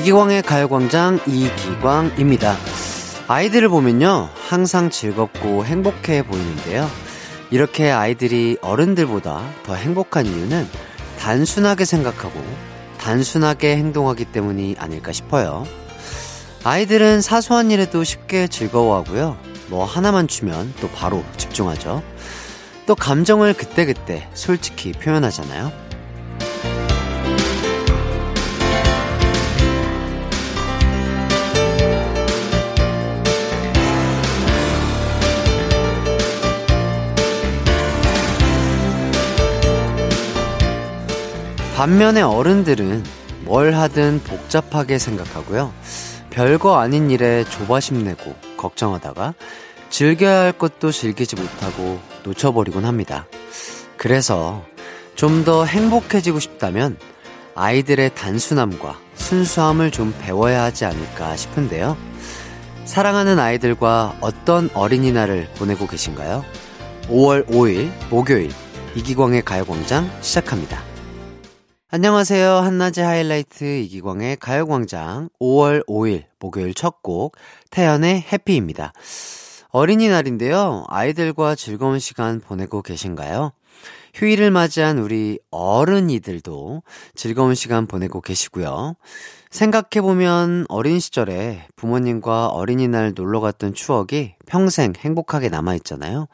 이기광의 가요광장 이기광입니다. 아이들을 보면요, 항상 즐겁고 행복해 보이는데요. 이렇게 아이들이 어른들보다 더 행복한 이유는 단순하게 생각하고 단순하게 행동하기 때문이 아닐까 싶어요. 아이들은 사소한 일에도 쉽게 즐거워하고요. 뭐 하나만 주면 또 바로 집중하죠. 또 감정을 그때그때 솔직히 표현하잖아요. 반면에 어른들은 뭘 하든 복잡하게 생각하고요. 별거 아닌 일에 조바심 내고 걱정하다가 즐겨야 할 것도 즐기지 못하고 놓쳐버리곤 합니다. 그래서 좀 더 행복해지고 싶다면 아이들의 단순함과 순수함을 좀 배워야 하지 않을까 싶은데요. 사랑하는 아이들과 어떤 어린이날을 보내고 계신가요? 5월 5일 목요일 이기광의 가요광장 시작합니다. 안녕하세요. 한낮의 하이라이트 이기광의 가요광장 5월 5일 목요일 첫 곡 태연의 해피입니다. 어린이날인데요. 아이들과 즐거운 시간 보내고 계신가요? 휴일을 맞이한 우리 어른이들도 즐거운 시간 보내고 계시고요. 생각해보면 어린 시절에 부모님과 어린이날 놀러 갔던 추억이 평생 행복하게 남아있잖아요.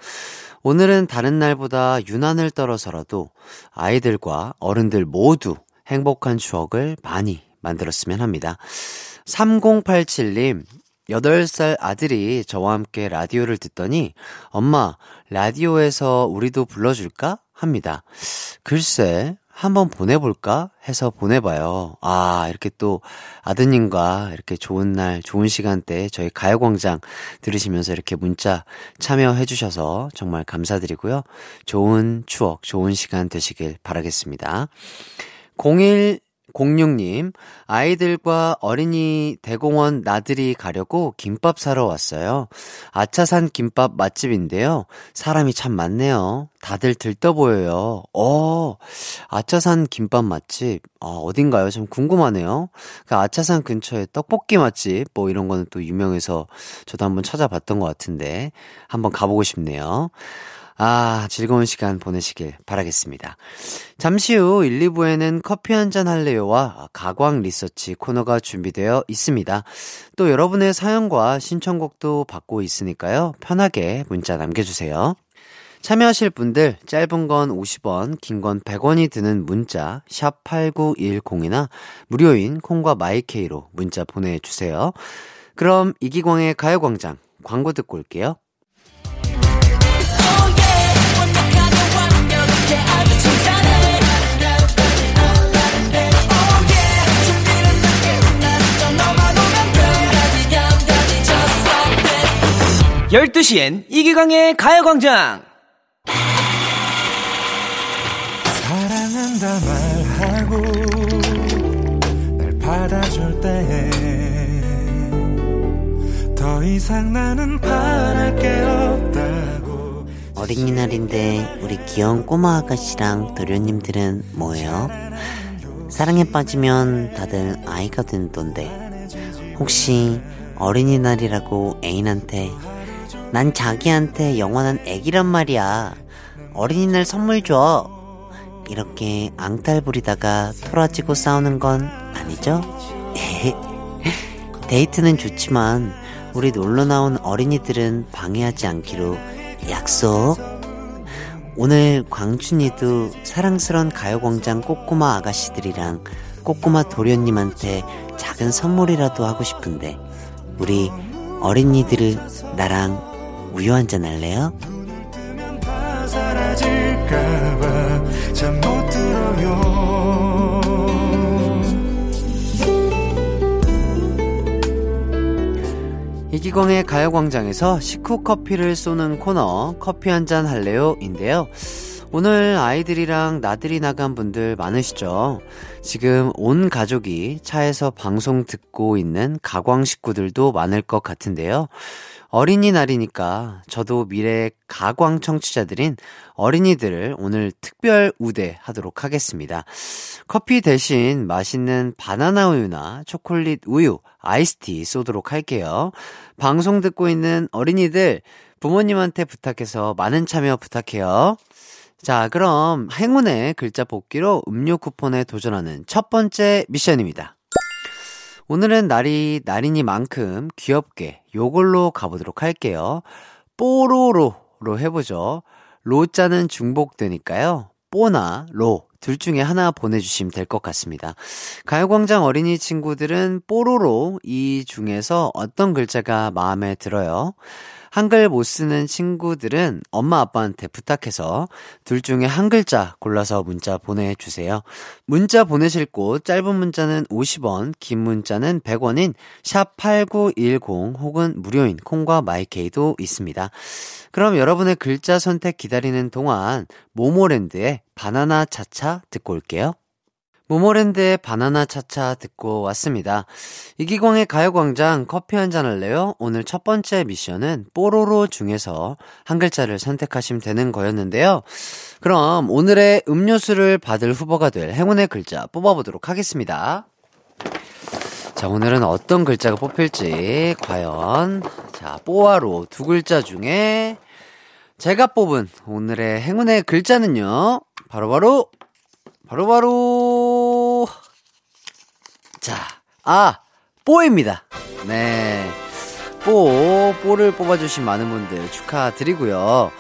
오늘은 다른 날보다 유난을 떨어서라도 아이들과 어른들 모두 행복한 추억을 많이 만들었으면 합니다. 3087님, 8살 아들이 저와 함께 라디오를 듣더니, 엄마, 라디오에서 우리도 불러줄까? 합니다. 글쎄, 한번 보내볼까 해서 보내봐요. 아, 이렇게 또 아드님과 이렇게 좋은 날, 좋은 시간대 저희 가요광장 들으시면서 이렇게 문자 참여해주셔서 정말 감사드리고요. 좋은 추억, 좋은 시간 되시길 바라겠습니다. 01 06님, 아이들과 어린이 대공원 나들이 가려고 김밥 사러 왔어요. 아차산 김밥 맛집인데요. 사람이 참 많네요. 다들 들떠 보여요. 어, 아차산 김밥 맛집. 어, 어딘가요? 좀 궁금하네요. 그 아차산 근처에 떡볶이 맛집, 뭐 이런 거는 또 유명해서 저도 한번 찾아봤던 것 같은데, 한번 가보고 싶네요. 아, 즐거운 시간 보내시길 바라겠습니다. 잠시 후 1, 2부에는 커피 한잔 할래요와 가광 리서치 코너가 준비되어 있습니다. 또 여러분의 사연과 신청곡도 받고 있으니까요. 편하게 문자 남겨주세요. 참여하실 분들 짧은 건 50원, 긴 건 100원이 드는 문자 샵 8910이나 무료인 콩과 마이케이로 문자 보내 주세요. 그럼 이기광의 가요 광장 광고 듣고 올게요. 12시엔 이기광의 가요광장! 사랑한다 말하고 날 받아줄 때 더 이상 나는 바랄 게 없다고 어린이날인데 우리 귀여운 꼬마 아가씨랑 도련님들은 뭐예요? 사랑에 빠지면 다들 아이가 된던데 혹시 어린이날이라고 애인한테 난 자기한테 영원한 애기란 말이야. 어린이날 선물 줘. 이렇게 앙탈 부리다가 토라지고 싸우는 건 아니죠? 데이트는 좋지만 우리 놀러 나온 어린이들은 방해하지 않기로 약속. 오늘 광춘이도 사랑스런 가요광장 꼬꼬마 아가씨들이랑 꼬꼬마 도련님한테 작은 선물이라도 하고 싶은데 우리 어린이들을 나랑 우유 한잔 할래요? 이기광의 가요광장에서 식후 커피를 쏘는 코너 커피 한잔 할래요? 인데요. 오늘 아이들이랑 나들이 나간 분들 많으시죠? 지금 온 가족이 차에서 방송 듣고 있는 가광 식구들도 많을 것 같은데요. 어린이날이니까 저도 미래 가광 청취자들인 어린이들을 오늘 특별 우대하도록 하겠습니다. 커피 대신 맛있는 바나나 우유나 초콜릿 우유, 아이스티 쏘도록 할게요. 방송 듣고 있는 어린이들 부모님한테 부탁해서 많은 참여 부탁해요. 자, 그럼 행운의 글자 뽑기로 음료 쿠폰에 도전하는 첫 번째 미션입니다. 오늘은 날이 날이니만큼 귀엽게 요걸로 가보도록 할게요. 뽀로로로 해보죠. 로자는 중복되니까요. 뽀나 로. 둘 중에 하나 보내주시면 될 것 같습니다. 가요광장 어린이 친구들은 뽀로로 이 중에서 어떤 글자가 마음에 들어요? 한글 못 쓰는 친구들은 엄마 아빠한테 부탁해서 둘 중에 한 글자 골라서 문자 보내주세요. 문자 보내실 곳 짧은 문자는 50원, 긴 문자는 100원인 샵 8910 혹은 무료인 콩과 마이케이도 있습니다. 그럼 여러분의 글자 선택 기다리는 동안 모모랜드의 바나나 차차 듣고 올게요. 모모랜드의 바나나 차차 듣고 왔습니다. 이기광의 가요광장 커피 한 잔 할래요? 오늘 첫 번째 미션은 뽀로로 중에서 한 글자를 선택하시면 되는 거였는데요. 그럼 오늘의 음료수를 받을 후보가 될 행운의 글자 뽑아보도록 하겠습니다. 자, 오늘은 어떤 글자가 뽑힐지, 과연. 자, 뽀아로 두 글자 중에 제가 뽑은 오늘의 행운의 글자는요, 바로바로, 바로바로, 자, 아, 뽀입니다. 네. 뽀, 뽀를 뽑아주신 많은 분들 축하드리고요.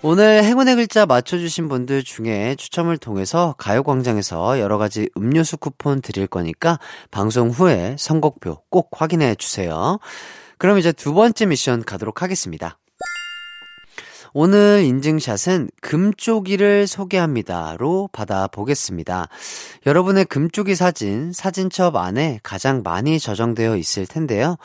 오늘 행운의 글자 맞춰주신 분들 중에 추첨을 통해서 가요광장에서 여러 가지 음료수 쿠폰 드릴 거니까 방송 후에 선곡표 꼭 확인해 주세요. 그럼 이제 두 번째 미션 가도록 하겠습니다. 오늘 인증샷은 금쪽이를 소개합니다로 받아보겠습니다. 여러분의 금쪽이 사진, 사진첩 안에 가장 많이 저장되어 있을 텐데요.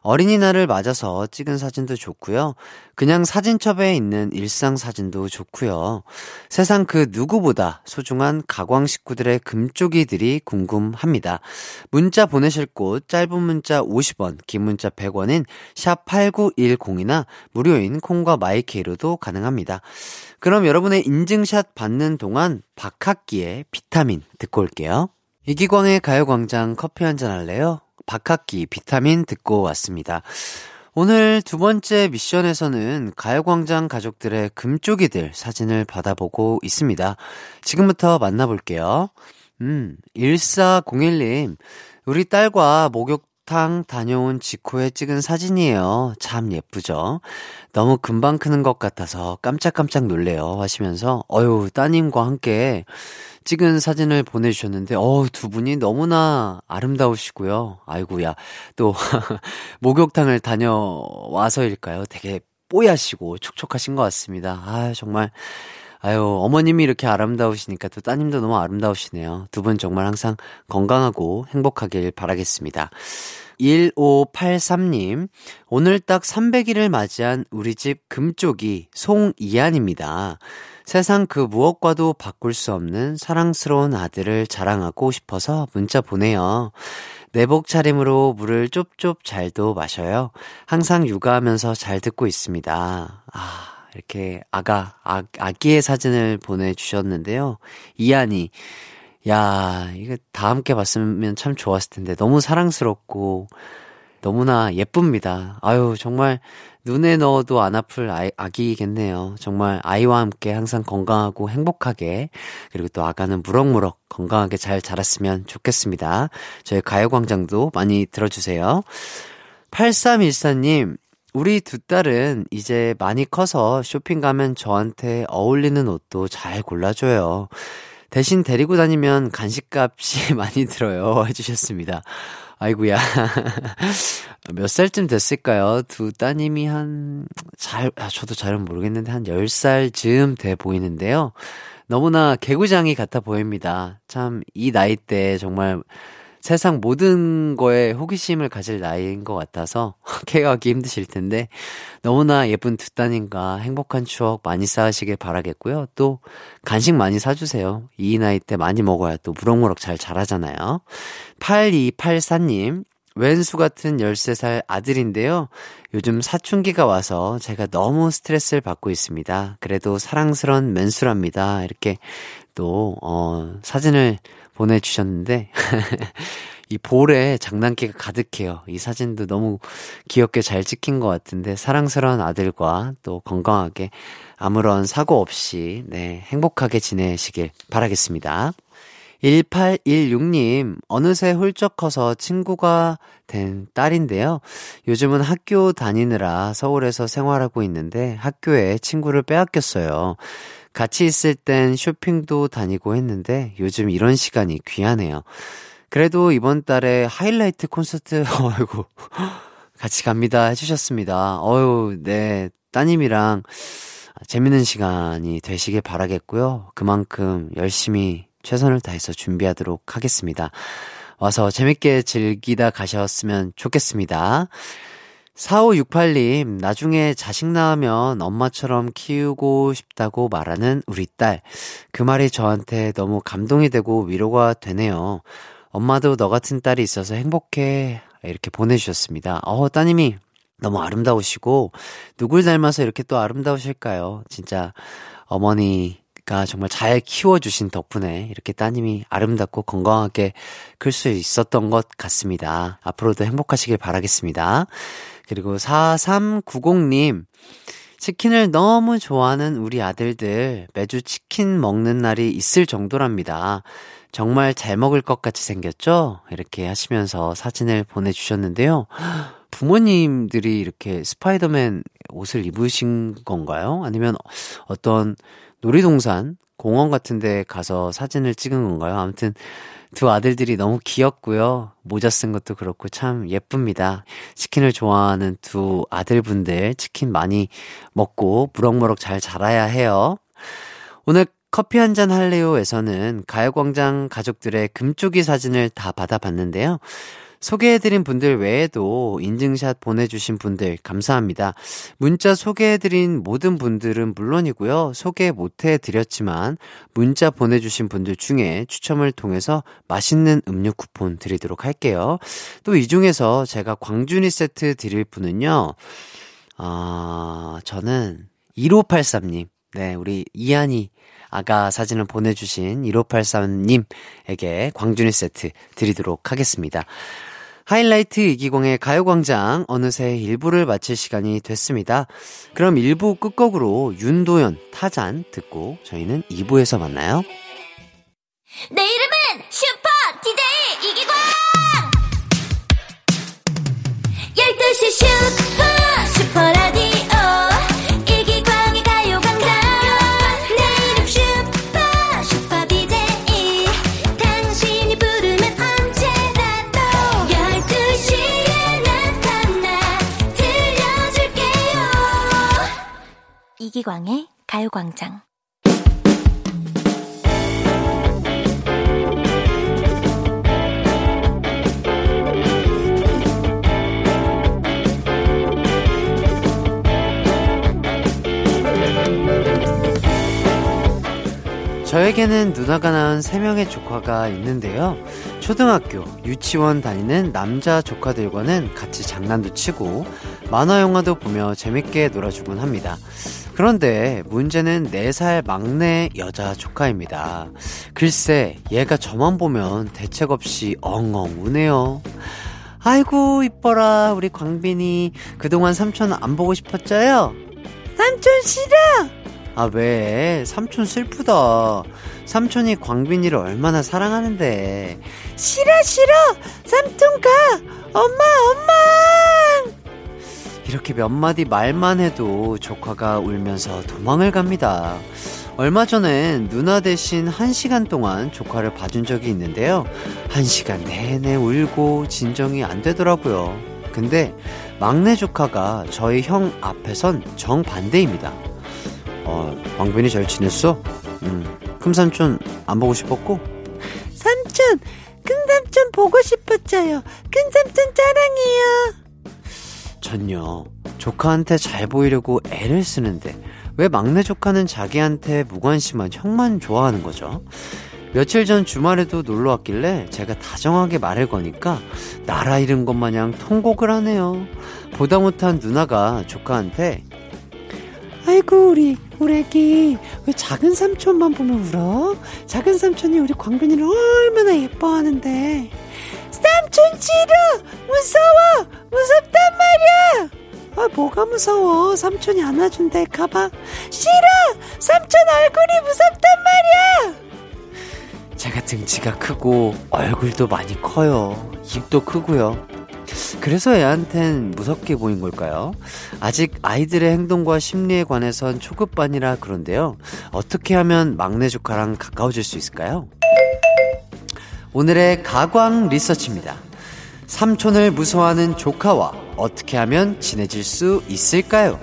어린이날을 맞아서 찍은 사진도 좋고요. 그냥 사진첩에 있는 일상 사진도 좋고요. 세상 그 누구보다 소중한 가광 식구들의 금쪽이들이 궁금합니다. 문자 보내실 곳 짧은 문자 50원, 긴 문자 100원인 샵 8910이나 무료인 콩과 마이케이로도 가능합니다. 그럼 여러분의 인증샷 받는 동안 박학기의 비타민 듣고 올게요. 이기광의 가요광장 커피 한잔 할래요? 박학기 비타민 듣고 왔습니다. 오늘 두 번째 미션에서는 가요광장 가족들의 금쪽이들 사진을 받아보고 있습니다. 지금부터 만나볼게요. 음, 1401님. 우리 딸과 목욕 탕 다녀온 직후에 찍은 사진이에요. 참 예쁘죠? 너무 금방 크는 것 같아서 깜짝깜짝 놀래요. 하시면서, 어유 따님과 함께 찍은 사진을 보내주셨는데, 어우, 두 분이 너무나 아름다우시고요. 아이고야. 또, 목욕탕을 다녀와서일까요? 되게 뽀얗시고 촉촉하신 것 같습니다. 아, 정말. 아유, 어머님이 이렇게 아름다우시니까 또 따님도 너무 아름다우시네요. 두 분 정말 항상 건강하고 행복하길 바라겠습니다. 1583님, 오늘 딱 300일을 맞이한 우리 집 금쪽이 송이안입니다. 세상 그 무엇과도 바꿀 수 없는 사랑스러운 아들을 자랑하고 싶어서 문자 보내요. 내복 차림으로 물을 쪽쪽 잘도 마셔요. 항상 육아하면서 잘 듣고 있습니다. 아, 이렇게 아가, 아, 아기의 사진을 보내주셨는데요. 이안이, 야, 이거 다 함께 봤으면 참 좋았을 텐데. 너무 사랑스럽고, 너무나 예쁩니다. 아유, 정말 눈에 넣어도 안 아플 아이, 아기겠네요. 정말 아이와 함께 항상 건강하고 행복하게, 그리고 또 아가는 무럭무럭 건강하게 잘 자랐으면 좋겠습니다. 저희 가요광장도 많이 들어주세요. 8314님, 우리 두 딸은 이제 많이 커서 쇼핑 가면 저한테 어울리는 옷도 잘 골라줘요. 대신 데리고 다니면 간식값이 많이 들어요. 해주셨습니다. 아이구야. 몇 살쯤 됐을까요? 두 따님이 한, 잘, 아, 저도 잘은 모르겠는데 한 10살 즈음 돼 보이는데요. 너무나 개구장이 같아 보입니다. 참, 이 나이 때 정말 세상 모든 거에 호기심을 가질 나이인 것 같아서 케어하기 힘드실 텐데 너무나 예쁜 두 따님과 행복한 추억 많이 쌓으시길 바라겠고요. 또 간식 많이 사주세요. 이 나이 때 많이 먹어야 또 무럭무럭 잘 자라잖아요. 8284님, 왼수 같은 13살 아들인데요. 요즘 사춘기가 와서 제가 너무 스트레스를 받고 있습니다. 그래도 사랑스런 맨수랍니다. 이렇게 또, 어, 사진을 보내주셨는데, 이 볼에 장난기가 가득해요. 이 사진도 너무 귀엽게 잘 찍힌 것 같은데, 사랑스러운 아들과 또 건강하게 아무런 사고 없이, 네, 행복하게 지내시길 바라겠습니다. 1816님, 어느새 훌쩍 커서 친구가 된 딸인데요. 요즘은 학교 다니느라 서울에서 생활하고 있는데 학교에 친구를 빼앗겼어요. 같이 있을 땐 쇼핑도 다니고 했는데 요즘 이런 시간이 귀하네요. 그래도 이번 달에 하이라이트 콘서트, 어이구, 같이 갑니다 해주셨습니다. 어유, 네. 따님이랑 재밌는 시간이 되시길 바라겠고요. 그만큼 열심히 최선을 다해서 준비하도록 하겠습니다. 와서 재밌게 즐기다 가셨으면 좋겠습니다. 4568님, 나중에 자식 낳으면 엄마처럼 키우고 싶다고 말하는 우리 딸. 그 말이 저한테 너무 감동이 되고 위로가 되네요. 엄마도 너 같은 딸이 있어서 행복해. 이렇게 보내주셨습니다. 어, 따님이 너무 아름다우시고, 누굴 닮아서 이렇게 또 아름다우실까요? 진짜 어머니 가 정말 잘 키워주신 덕분에 이렇게 따님이 아름답고 건강하게 클 수 있었던 것 같습니다. 앞으로도 행복하시길 바라겠습니다. 그리고 4390님, 치킨을 너무 좋아하는 우리 아들들 매주 치킨 먹는 날이 있을 정도랍니다. 정말 잘 먹을 것 같이 생겼죠? 이렇게 하시면서 사진을 보내주셨는데요. 부모님들이 이렇게 스파이더맨 옷을 입으신 건가요? 아니면 어떤 놀이동산, 공원 같은 데 가서 사진을 찍은 건가요? 아무튼 두 아들들이 너무 귀엽고요. 모자 쓴 것도 그렇고 참 예쁩니다. 치킨을 좋아하는 두 아들분들 치킨 많이 먹고 무럭무럭 잘 자라야 해요. 오늘 커피 한 잔 할래요에서는 가요광장 가족들의 금쪽이 사진을 다 받아봤는데요. 소개해드린 분들 외에도 인증샷 보내주신 분들 감사합니다. 문자 소개해드린 모든 분들은 물론이고요. 소개 못해드렸지만 문자 보내주신 분들 중에 추첨을 통해서 맛있는 음료 쿠폰 드리도록 할게요. 또 이 중에서 제가 광준이 세트 드릴 분은요. 아, 저는 1583님. 네, 우리 이한이 아가 사진을 보내주신 1583님에게 광준이 세트 드리도록 하겠습니다. 하이라이트 이기공의 가요광장 어느새 1부를 마칠 시간이 됐습니다. 그럼 1부 끝곡으로 윤도현 타잔 듣고 저희는 2부에서 만나요. 내 이름은 슈퍼 DJ 이기광! 12시 슈 이기광의 가요광장. 저에게는 누나가 낳은 3명의 조카가 있는데요. 초등학교, 유치원 다니는 남자 조카들과는 같이 장난도 치고 만화 영화도 보며 재밌게 놀아주곤 합니다. 그런데 문제는 4살 막내 여자 조카입니다. 글쎄, 얘가 저만 보면 대책 없이 엉엉 우네요. 아이고, 이뻐라, 우리 광빈이. 그동안 삼촌 안 보고 싶었죠요? 삼촌 싫어! 아, 왜? 삼촌 슬프다. 삼촌이 광빈이를 얼마나 사랑하는데. 싫어, 싫어! 삼촌 가! 엄마, 엄마! 이렇게 몇 마디 말만 해도 조카가 울면서 도망을 갑니다. 얼마 전엔 누나 대신 한 시간 동안 조카를 봐준 적이 있는데요. 한 시간 내내 울고 진정이 안 되더라고요. 근데 막내 조카가 저희 형 앞에선 정반대입니다. 어, 왕빈이 잘 지냈어? 음, 큰 삼촌 안 보고 싶었고? 삼촌, 큰 삼촌 보고 싶었어요. 큰 삼촌 사랑해요. 전요, 조카한테 잘 보이려고 애를 쓰는데, 왜 막내 조카는 자기한테 무관심한 형만 좋아하는 거죠? 며칠 전 주말에도 놀러 왔길래 제가 다정하게 말을 거니까 나라 잃은 것 마냥 통곡을 하네요. 보다 못한 누나가 조카한테 아이고 우리 애기 왜 작은 삼촌만 보면 울어? 작은 삼촌이 우리 광빈이를 얼마나 예뻐하는데 삼촌 싫어 무서워! 무섭단 말이야! 아 뭐가 무서워? 삼촌이 안아준다할까봐 싫어! 삼촌 얼굴이 무섭단 말이야! 제가 등치가 크고 얼굴도 많이 커요. 입도 크고요. 그래서 애한텐 무섭게 보인 걸까요? 아직 아이들의 행동과 심리에 관해선 초급반이라 그런데요. 어떻게 하면 막내 조카랑 가까워질 수 있을까요? 오늘의 가광 리서치입니다. 삼촌을 무서워하는 조카와 어떻게 하면 친해질 수 있을까요?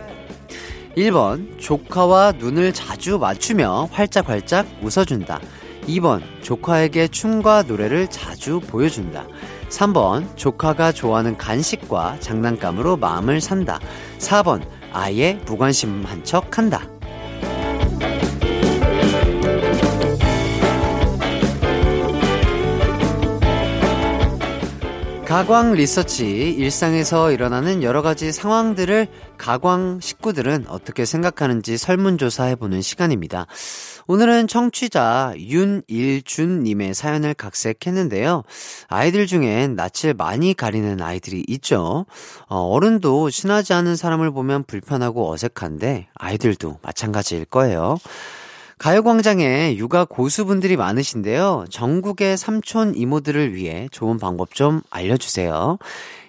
1번, 조카와 눈을 자주 맞추며 활짝활짝 웃어준다. 2번, 조카에게 춤과 노래를 자주 보여준다. 3번, 조카가 좋아하는 간식과 장난감으로 마음을 산다. 4번, 아예 무관심한 척 한다. 가광 리서치 일상에서 일어나는 여러 가지 상황들을 가광 식구들은 어떻게 생각하는지 설문조사해 보는 시간입니다. 오늘은 청취자 윤일준 님의 사연을 각색했는데요. 아이들 중엔 낯을 많이 가리는 아이들이 있죠. 어, 어른도 친하지 않은 사람을 보면 불편하고 어색한데 아이들도 마찬가지일 거예요. 가요광장에 육아 고수분들이 많으신데요. 전국의 삼촌 이모들을 위해 좋은 방법 좀 알려주세요.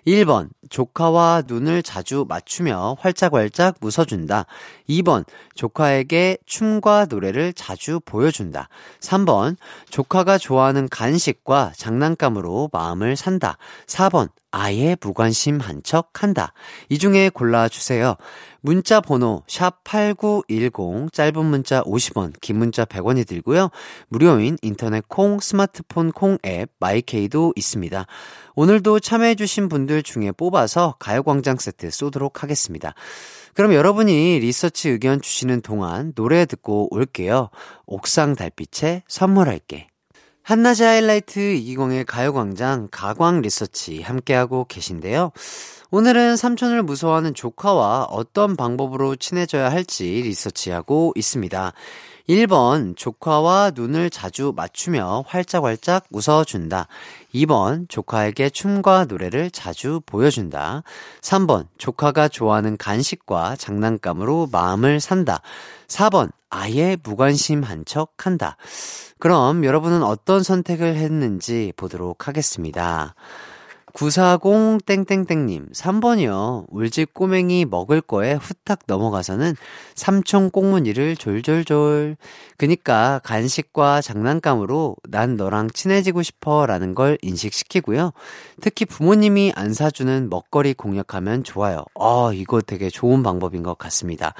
1번, 조카와 눈을 자주 맞추며 활짝활짝 웃어준다. 2번, 조카에게 춤과 노래를 자주 보여준다. 3번, 조카가 좋아하는 간식과 장난감으로 마음을 산다. 4번, 아예 무관심한 척 한다. 이 중에 골라주세요. 문자 번호 샵8910 짧은 문자 50원 긴 문자 100원이 들고요. 무료인 인터넷 콩 스마트폰 콩 앱 마이케이도 있습니다. 오늘도 참여해주신 분들 중에 뽑아서 가요광장 세트 쏘도록 하겠습니다. 그럼 여러분이 리서치 의견 주시는 동안 노래 듣고 올게요. 옥상 달빛에 선물할게. 한낮의 하이라이트 이기광의 가요광장 가광 리서치 함께하고 계신데요. 오늘은 삼촌을 무서워하는 조카와 어떤 방법으로 친해져야 할지 리서치하고 있습니다. 1번, 조카와 눈을 자주 맞추며 활짝활짝 웃어준다. 2번, 조카에게 춤과 노래를 자주 보여준다. 3번, 조카가 좋아하는 간식과 장난감으로 마음을 산다. 4번, 아예 무관심한 척 한다. 그럼 여러분은 어떤 선택을 했는지 보도록 하겠습니다. 940 땡땡땡님, 3번이요. 울집 꼬맹이 먹을 거에 후딱 넘어가서는 삼촌 꽁무니를 졸졸졸. 그니까 간식과 장난감으로 난 너랑 친해지고 싶어 라는 걸 인식시키고요. 특히 부모님이 안 사주는 먹거리 공략하면 좋아요. 어, 이거 되게 좋은 방법인 것 같습니다.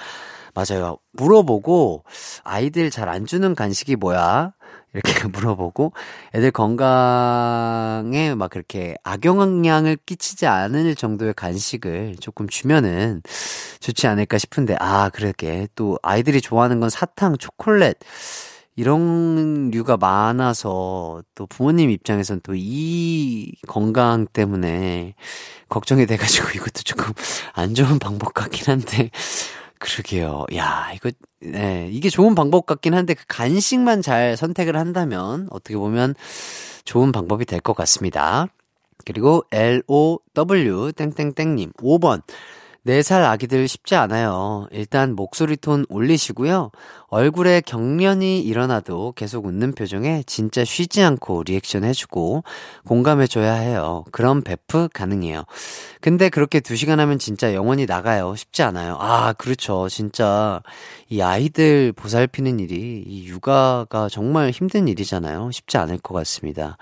맞아요. 물어보고 아이들 잘 안 주는 간식이 뭐야? 이렇게 물어보고 애들 건강에 막 그렇게 악영향을 끼치지 않을 정도의 간식을 조금 주면은 좋지 않을까 싶은데 아 그렇게. 또 아이들이 좋아하는 건 사탕, 초콜릿 이런 류가 많아서 또 부모님 입장에선 또 이 건강 때문에 걱정이 돼가지고 이것도 조금 안 좋은 방법 같긴 한데 그러게요. 야, 이거, 네, 이게 좋은 방법 같긴 한데 그 간식만 잘 선택을 한다면 어떻게 보면 좋은 방법이 될 것 같습니다. 그리고 LOW 땡땡땡님 5번 4살 아기들 쉽지 않아요. 일단 목소리 톤 올리시고요. 얼굴에 경련이 일어나도 계속 웃는 표정에 진짜 쉬지 않고 리액션 해주고 공감해줘야 해요. 그럼 베프 가능해요. 근데 그렇게 2시간 하면 진짜 영원히 나가요. 쉽지 않아요. 아, 그렇죠. 진짜 이 아이들 보살피는 일이 이 육아가 정말 힘든 일이잖아요. 쉽지 않을 것 같습니다.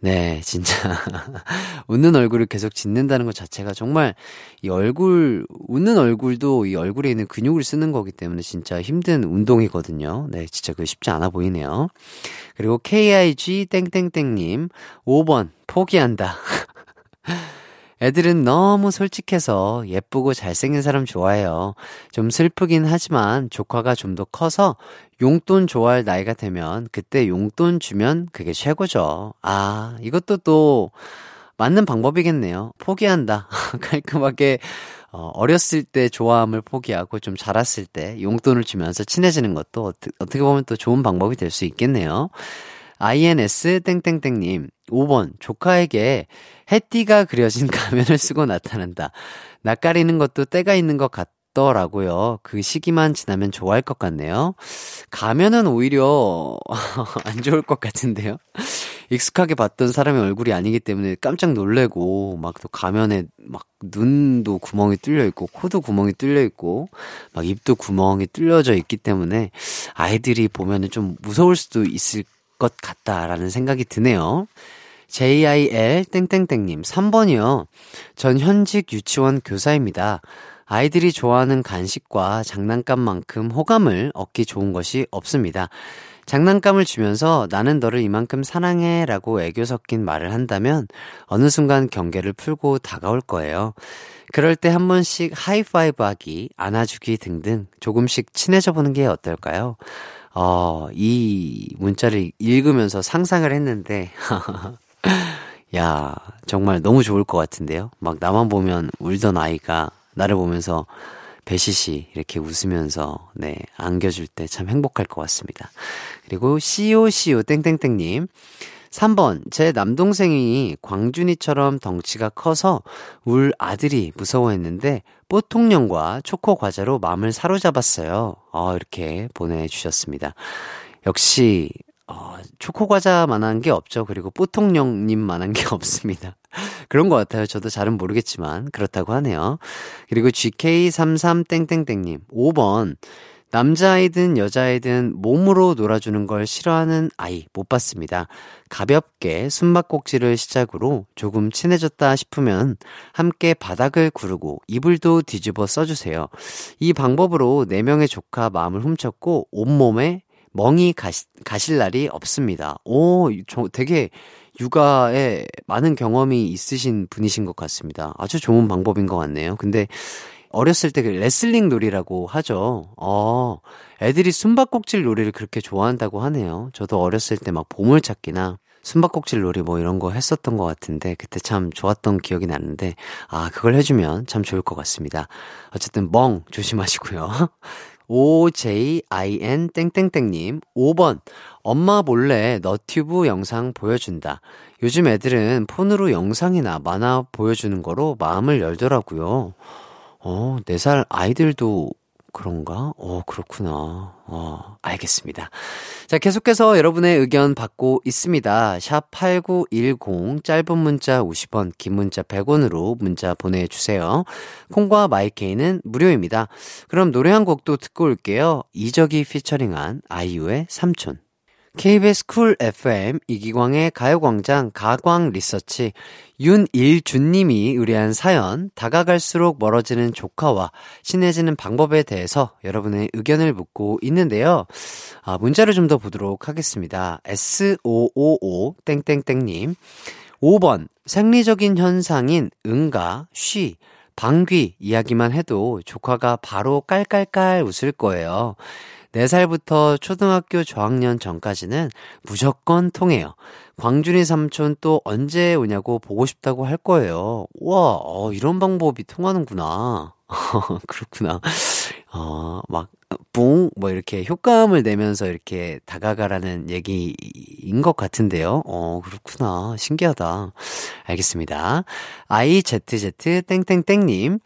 네, 진짜 웃는 얼굴을 계속 짓는다는 것 자체가 정말 이 얼굴 웃는 얼굴도 이 얼굴에 있는 근육을 쓰는 거기 때문에 진짜 힘든 운동이거든요. 네, 진짜 그 쉽지 않아 보이네요. 그리고 KIG 땡땡땡님 5번 포기한다. 애들은 너무 솔직해서 예쁘고 잘생긴 사람 좋아해요. 좀 슬프긴 하지만 조카가 좀 더 커서 용돈 좋아할 나이가 되면 그때 용돈 주면 그게 최고죠. 아, 이것도 또 맞는 방법이겠네요. 포기한다. 깔끔하게 어, 어렸을 때 좋아함을 포기하고 좀 자랐을 때 용돈을 주면서 친해지는 것도 어떻게, 보면 또 좋은 방법이 될 수 있겠네요. INS 땡땡땡님 5번 조카에게 해띠가 그려진 가면을 쓰고 나타난다. 낯가리는 것도 때가 있는 것 같 더라고요. 그 시기만 지나면 좋아할 것 같네요. 가면은 오히려 안 좋을 것 같은데요. 익숙하게 봤던 사람의 얼굴이 아니기 때문에 깜짝 놀래고 막 또 가면에 막 눈도 구멍이 뚫려 있고 코도 구멍이 뚫려 있고 막 입도 구멍이 뚫려져 있기 때문에 아이들이 보면은 좀 무서울 수도 있을 것 같다라는 생각이 드네요. JIL 땡땡땡님 3번이요. 전 현직 유치원 교사입니다. 아이들이 좋아하는 간식과 장난감만큼 호감을 얻기 좋은 것이 없습니다. 장난감을 주면서 나는 너를 이만큼 사랑해 라고 애교 섞인 말을 한다면 어느 순간 경계를 풀고 다가올 거예요. 그럴 때 한 번씩 하이파이브 하기, 안아주기 등등 조금씩 친해져 보는 게 어떨까요? 어, 이 문자를 읽으면서 상상을 했는데, 야, 정말 너무 좋을 것 같은데요? 막 나만 보면 울던 아이가 나를 보면서 배시시 이렇게 웃으면서 네 안겨줄 때 참 행복할 것 같습니다. 그리고 COCO 땡땡땡님 3번 제 남동생이 광준이처럼 덩치가 커서 울 아들이 무서워했는데 뽀통령과 초코 과자로 마음을 사로잡았어요. 어, 이렇게 보내주셨습니다. 역시 어, 초코과자만한 게 없죠. 그리고 뽀통령님만한 게 없습니다. 그런 것 같아요. 저도 잘은 모르겠지만 그렇다고 하네요. 그리고 GK33땡땡땡님 5번 남자아이든 여자아이든 몸으로 놀아주는 걸 싫어하는 아이 못 봤습니다. 가볍게 숨바꼭질을 시작으로 조금 친해졌다 싶으면 함께 바닥을 구르고 이불도 뒤집어 써주세요. 이 방법으로 4명의 조카 마음을 훔쳤고 온몸에 멍이 가시, 가실 날이 없습니다. 오, 저 되게 육아에 많은 경험이 있으신 분이신 것 같습니다. 아주 좋은 방법인 것 같네요. 근데 어렸을 때 그 레슬링 놀이라고 하죠. 어, 애들이 숨바꼭질 놀이를 그렇게 좋아한다고 하네요. 저도 어렸을 때 막 보물찾기나 숨바꼭질 놀이 뭐 이런 거 했었던 것 같은데 그때 참 좋았던 기억이 나는데 아 그걸 해주면 참 좋을 것 같습니다. 어쨌든 멍 조심하시고요. OJIN 땡땡땡님 5번 엄마 몰래 너튜브 영상 보여준다. 요즘 애들은 폰으로 영상이나 만화 보여주는 거로 마음을 열더라고요. 어, 4살 아이들도 그런가? 어, 그렇구나. 어, 알겠습니다. 자, 계속해서 여러분의 의견 받고 있습니다. 샵 8910, 짧은 문자 50원, 긴 문자 100원으로 문자 보내주세요. 콩과 마이케이는 무료입니다. 그럼 노래 한 곡도 듣고 올게요. 이적이 피처링한 아이유의 삼촌. KBS 쿨 FM 이기광의 가요광장 가광 리서치 윤일준님이 의뢰한 사연 다가갈수록 멀어지는 조카와 친해지는 방법에 대해서 여러분의 의견을 묻고 있는데요. 아, 문자를 좀 더 보도록 하겠습니다. S555 땡땡땡님 5번 생리적인 현상인 응가, 쉬, 방귀 이야기만 해도 조카가 바로 깔깔깔 웃을 거예요. 4살부터 초등학교 저학년 전까지는 무조건 통해요. 광준이 삼촌 또 언제 오냐고 보고 싶다고 할 거예요. 우와, 어, 이런 방법이 통하는구나. 그렇구나. 어, 막, 뿡, 뭐 이렇게 효과음을 내면서 이렇게 다가가라는 얘기인 것 같은데요. 어, 그렇구나. 신기하다. 알겠습니다. IZZ 땡땡땡님.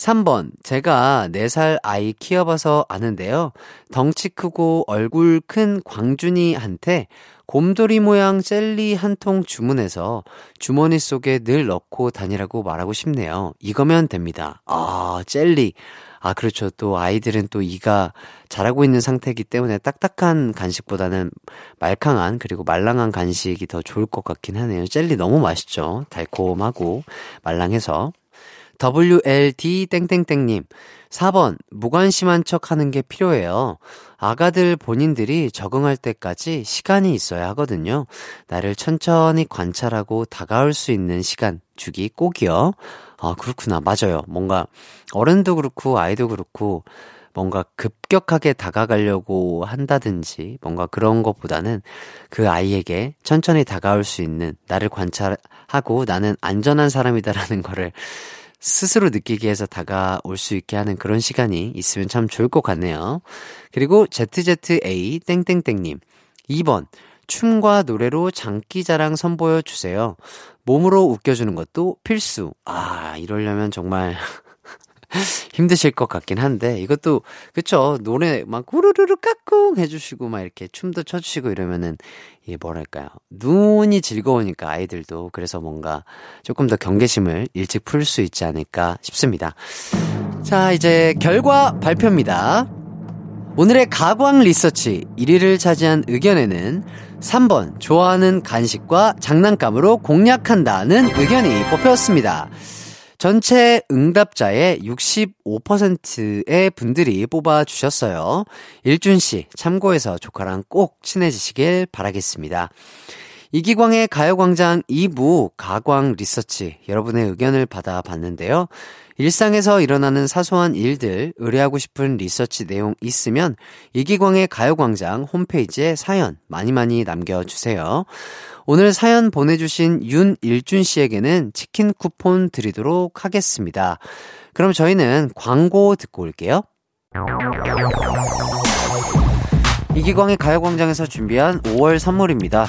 3번. 제가 4살 아이 키워봐서 아는데요. 덩치 크고 얼굴 큰 광준이한테 곰돌이 모양 젤리 한 통 주문해서 주머니 속에 늘 넣고 다니라고 말하고 싶네요. 이거면 됩니다. 아, 젤리. 아, 그렇죠. 또 아이들은 또 이가 자라고 있는 상태이기 때문에 딱딱한 간식보다는 말캉한 그리고 말랑한 간식이 더 좋을 것 같긴 하네요. 젤리 너무 맛있죠. 달콤하고 말랑해서. WLD 땡땡땡님, 4번, 무관심한 척 하는 게 필요해요. 아가들 본인들이 적응할 때까지 시간이 있어야 하거든요. 나를 천천히 관찰하고 다가올 수 있는 시간 주기 꼭이요. 아, 그렇구나. 맞아요. 뭔가 어른도 그렇고 아이도 그렇고 뭔가 급격하게 다가가려고 한다든지 뭔가 그런 것보다는 그 아이에게 천천히 다가올 수 있는 나를 관찰하고 나는 안전한 사람이다라는 거를 스스로 느끼게 해서 다가올 수 있게 하는 그런 시간이 있으면 참 좋을 것 같네요. 그리고 ZZA 땡땡땡님 2번 춤과 노래로 장기자랑 선보여 주세요. 몸으로 웃겨주는 것도 필수. 아, 이러려면 정말 힘드실 것 같긴 한데 이것도 그쵸 노래 막 우르르르 깍꿍 해주시고 막 이렇게 춤도 춰주시고 이러면은 이게 뭐랄까요 눈이 즐거우니까 아이들도 그래서 뭔가 조금 더 경계심을 일찍 풀 수 있지 않을까 싶습니다. 자 이제 결과 발표입니다. 오늘의 가광 리서치 1위를 차지한 의견에는 3번 좋아하는 간식과 장난감으로 공략한다는 의견이 뽑혔습니다. 전체 응답자의 65%의 분들이 뽑아주셨어요. 일준 씨, 참고해서 조카랑 꼭 친해지시길 바라겠습니다. 이기광의 가요광장 2부 가광 리서치 여러분의 의견을 받아봤는데요. 일상에서 일어나는 사소한 일들, 의뢰하고 싶은 리서치 내용 있으면 이기광의 가요광장 홈페이지에 사연 많이 많이 남겨주세요. 오늘 사연 보내주신 윤일준 씨에게는 치킨 쿠폰 드리도록 하겠습니다. 그럼 저희는 광고 듣고 올게요. 이기광의 가요광장에서 준비한 5월 선물입니다.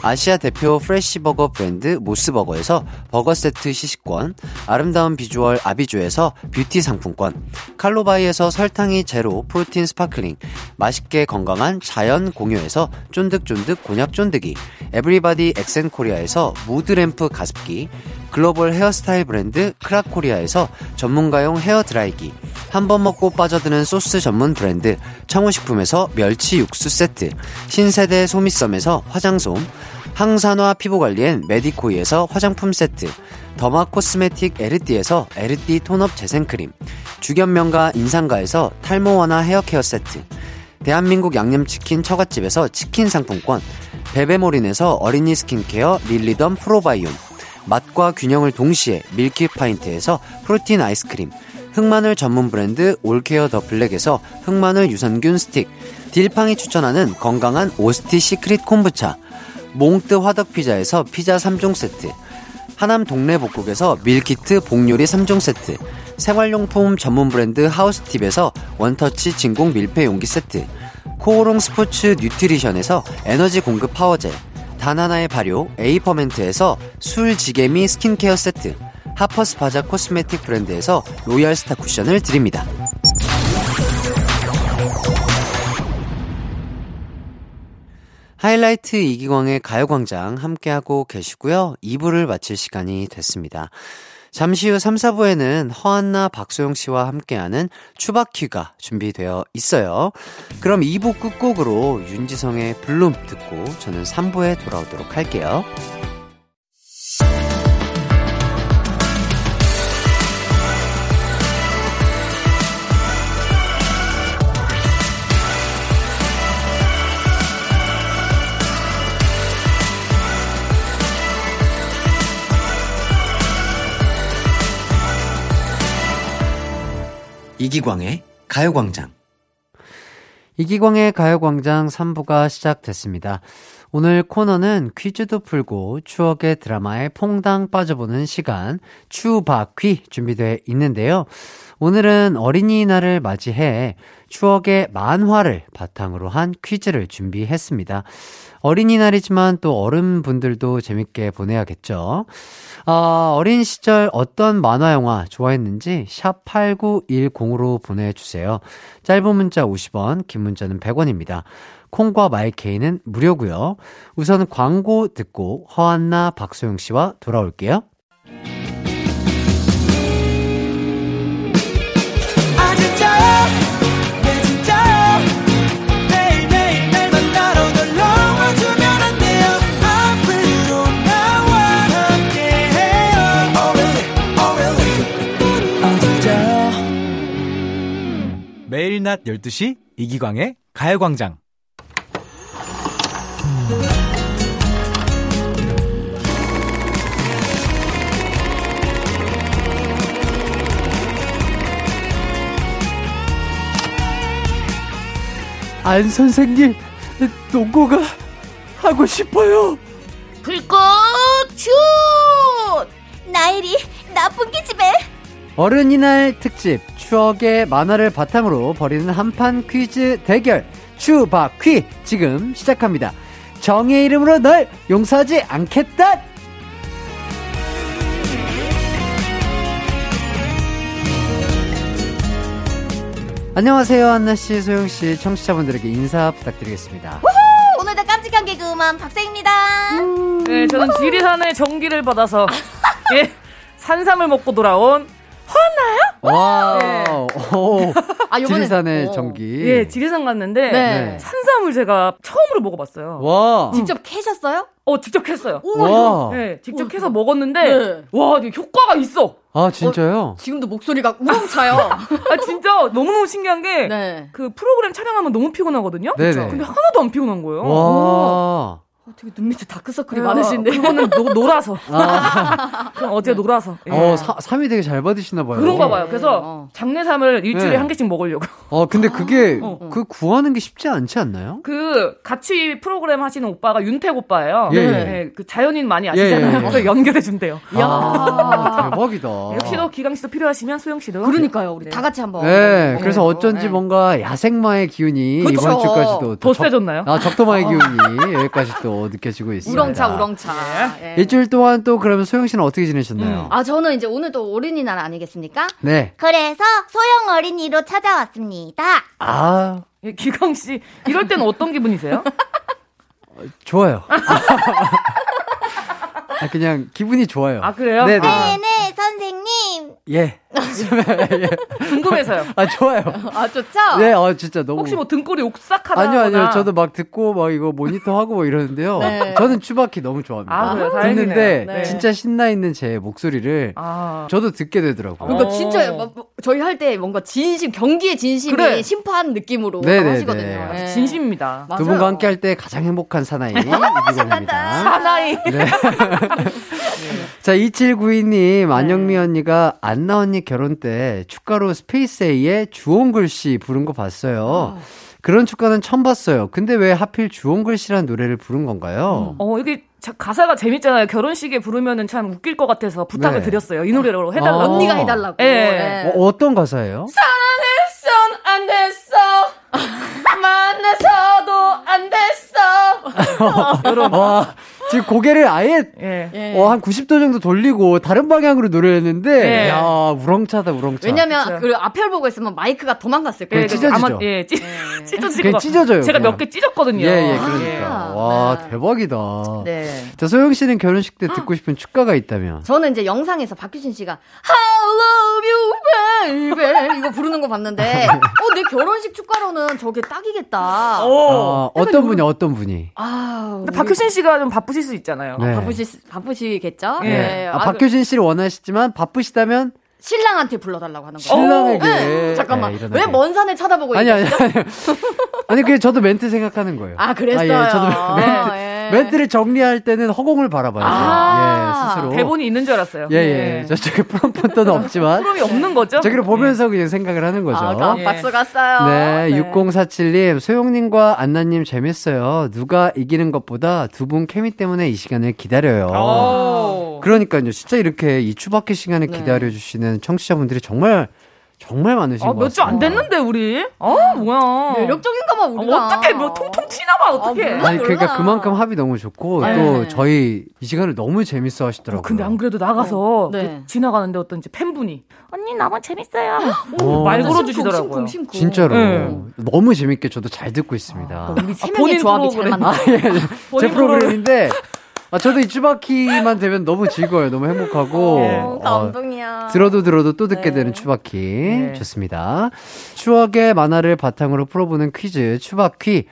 아시아 대표 프레시버거 브랜드 모스버거에서 버거 세트 시식권, 아름다운 비주얼 아비주에서 뷰티 상품권, 칼로바이에서 설탕이 제로 프로틴 스파클링, 맛있게 건강한 자연 공유에서 쫀득쫀득 곤약 쫀득이, 에브리바디 엑센코리아에서 무드램프 가습기, 글로벌 헤어스타일 브랜드 크라코리아에서 전문가용 헤어 드라이기, 한 번 먹고 빠져드는 소스 전문 브랜드 청우식품에서 멸치 육수 세트, 신세대 소미썸에서 화장솜, 항산화 피부관리엔 메디코이에서 화장품 세트, 더마 코스메틱 에르띠에서 에르띠 톤업 재생크림, 주견명가 인상가에서 탈모 완화 헤어케어 세트, 대한민국 양념치킨 처갓집에서 치킨 상품권, 베베몰인에서 어린이 스킨케어 릴리덤 프로바이옴, 맛과 균형을 동시에 밀키파인트에서 프로틴 아이스크림, 흑마늘 전문 브랜드 올케어 더 블랙에서 흑마늘 유산균 스틱, 딜팡이 추천하는 건강한 오스티 시크릿 콤부차, 몽뜨 화덕 피자에서 피자 3종 세트, 하남 동네 복국에서 밀키트 복요리 3종 세트, 생활용품 전문 브랜드 하우스팁에서 원터치 진공 밀폐 용기 세트, 코오롱 스포츠 뉴트리션에서 에너지 공급 파워젤, 다나나의 발효 에이퍼멘트에서 술지개미 스킨케어 세트, 하퍼스 바자 코스메틱 브랜드에서 로얄 스타 쿠션을 드립니다. 하이라이트 이기광의 가요광장 함께하고 계시고요. 2부를 마칠 시간이 됐습니다. 잠시 후 3, 4부에는 허한나 박소영 씨와 함께하는 추바퀴가 준비되어 있어요. 그럼 2부 끝곡으로 윤지성의 블룸 듣고 저는 3부에 돌아오도록 할게요. 이기광의 가요광장. 이기광의 가요광장 3부가 시작됐습니다. 오늘 코너는 퀴즈도 풀고 추억의 드라마에 퐁당 빠져보는 시간, 추바퀴 준비되어 있는데요. 오늘은 어린이날을 맞이해 추억의 만화를 바탕으로 한 퀴즈를 준비했습니다. 어린이날이지만 또 어른분들도 재밌게 보내야겠죠. 어, 어린 시절 어떤 만화 영화 좋아했는지 샵 8910으로 보내주세요. 짧은 문자 50원, 긴 문자는 100원입니다. 콩과 마이케이는 무료고요. 우선 광고 듣고 허한나 박소영 씨와 돌아올게요. 낮 12시 이기광의 가요광장. 안 선생님, 농구가 하고 싶어요. 불꽃 슛! 나일이 나쁜 기집애. 어른이날 특집 추억의 만화를 바탕으로 벌이는 한판 퀴즈 대결 추바퀴 지금 시작합니다. 정의 이름으로 널 용서하지 않겠다. 안녕하세요, 한나 씨, 소영 씨, 청취자분들에게 인사 부탁드리겠습니다. 오늘도 깜찍한 개그우먼 박세입니다. 네, 저는 지리산의 전기를 받아서 예, 산삼을 먹고 돌아온 와, 네. 오, 아, 요번에- 지리산의 어. 전기. 예, 지리산 갔는데 네. 산삼을 제가 처음으로 먹어봤어요. 와, 직접 캐셨어요? 어, 직접 했어요. 와, 네, 직접 우와, 해서 먹었는데 네. 와, 이게 효과가 있어. 아 진짜요? 지금도 목소리가 우렁차요. 아 진짜 너무너무 신기한 게그 네. 프로그램 촬영하면 너무 피곤하거든요. 네네. 근데 하나도 안 피곤한 거예요. 와, 어, 되게 눈 밑에 다크서클이 네, 많으신데. 그거는 노, 놀아서. 아, 그냥 어제 놀아서. 예. 어, 사, 삼이 되게 잘 받으시나 봐요. 그런가 봐요. 그래서 어. 장뇌삼을 일주일에 네. 한 개씩 먹으려고. 어, 근데 그게 어. 그 구하는 게 쉽지 않지 않나요? 그 같이 프로그램 하시는 오빠가 윤택 오빠예요. 예, 네, 그 자연인 많이 아시잖아요. 예, 예, 예. 그래서 연결해 준대요. 아, 대박이다. 역시도 기광 씨도 필요하시면 소영 씨도. 그러니까요. 우리 네. 다 같이 한번. 네, 그래서 네. 어쩐지 네. 뭔가 야생마의 기운이 그쵸. 이번 주까지도 더 적- 세졌나요? 아, 적토마의 기운이 여기까지 또 느껴지고 있습니다. 우렁차, 우렁차. 예. 일주일 동안 또 그러면 소영 씨는 어떻게 지내셨나요? 음. 아, 저는 이제 오늘 또 어린이날 아니겠습니까? 네. 그래서 소영 어린이로 찾아왔습니다. 아, 예, 기강 씨 이럴 때는 어떤 기분이세요? 좋아요. 아, 그냥 기분이 좋아요. 아 그래요? 네네. 아, 네네 선생님. 예. 예. 궁금해서요. 아, 좋아요. 아, 좋죠? 네, 어, 진짜 너무. 혹시 뭐 등골이 옥싹하다. 아니요, 아니요. 저도 막 듣고 막 이거 모니터 하고 뭐 이러는데요. 네. 저는 추바퀴 너무 좋아합니다. 아, 그래요? 다행이네요. 듣는데 네. 진짜 신나 있는 제 목소리를 아. 저도 듣게 되더라고요. 그러니까 어. 진짜 뭐- 뭐 저희 할 때 뭔가 진심, 경기의 진심이 그래. 심판 느낌으로 네네네. 하시거든요. 예. 진심입니다. 맞아요. 두 분과 함께 할 때 가장 행복한 사나이 이기광입니다. 사나이. 네. 자, 2792님, 안영미 네. 언니가 안나 언니 결혼 때 축가로 스페이스 A의 주홍글씨 부른 거 봤어요. 아. 그런 축가는 처음 봤어요. 근데 왜 하필 주홍글 씨란 노래를 부른 건가요? 어 이게 자- 가사가 재밌잖아요. 결혼식에 부르면은 참 웃길 것 같아서 부탁을 네. 드렸어요. 이 노래로 해달라. 어. 고 언니가 해달라고. 예. 예. 어, 어떤 가사예요? 사랑했선 안 됐어. 만나서도 안 됐어. 요런. 와, 지금 고개를 아예 예. 예. 어, 한 90도 정도 돌리고 다른 방향으로 노래를 했는데, 네. 야, 우렁차다, 우렁차. 왜냐면. 그 앞을 보고 있으면 마이크가 도망갔을 거예요. 네, 찢어지죠. 아마 예, 찢, 찢어지고 그냥 찢어져요, 제가. 몇 개 찢었거든요. 예, 예, 그러니까. 아, 와, 네. 대박이다. 네. 자, 소영 씨는 결혼식 때 듣고 싶은 축가가 있다면? 저는 이제 영상에서 박규신 씨가 I love you baby 이거 부르는 거 봤는데 어 내 결혼식 축가로는 저게 딱이겠다. 오. 아, 어떤 분이, 어떤 분이? 아, 근데 박효신 씨가 좀 바쁘 실 수 있잖아요. 네. 바쁘시 바쁘시겠죠? 예. 네. 아, 아, 박효신 씨를 원하시지만 바쁘시다면 신랑한테 불러달라고 하는 거. 신랑에게. 네. 잠깐만 네, 왜먼 산을 쳐다보고 아니, 아니? 아니. 아니, 그게 저도 멘트 생각하는 거예요. 아 그랬어요. 아, 예, 저도 멘트, 예. 멘트를 정리할 때는 허공을 바라봐야죠. 아, 예, 스스로. 대본이 있는 줄 알았어요. 예, 예. 저쪽에 프롬프터는 없지만. 프롬이 없는 거죠? 저기를 보면서 그냥 생각을 하는 거죠. 아, 그 예. 박수 갔어요. 네, 6047님, 소영님과 안나님 재밌어요. 누가 이기는 것보다 두 분 케미 때문에 이 시간을 기다려요. 예. 오. 그러니까요, 진짜 이렇게 이 추바퀴 시간을 네. 기다려주시는 청취자분들이 정말, 정말 많으신 아, 것몇주 안. 됐는데 우리? 아, 뭐야. 매력적인가 봐 아, 우리가. 어떻게 뭐 통통 튀나봐 어떻게? 아. 아니, 그러니까 그만큼 합이 너무 좋고, 네. 또 저희 이 시간을 너무 재밌어 하시더라고요. 근데 안 그래도 나가서 네. 그 지나가는데 어떤 이제 팬분이 언니 나만 재밌어요. 오, 말 심쿵, 걸어주시더라고요. 심쿵, 심쿵. 진짜로. 네. 너무 재밌게 저도 잘 듣고 있습니다. 우리 세 아, 명의 본인 조합이 잘. 맞나? 제 본인 프로그램인데, 아, 저도 이 추바퀴만 되면 너무 즐거워요. 너무 행복하고. 네. 어, 어, 감동이야. 들어도 들어도 또 듣게 네. 되는 추바퀴. 네. 좋습니다. 추억의 만화를 바탕으로 풀어보는 퀴즈, 추바퀴.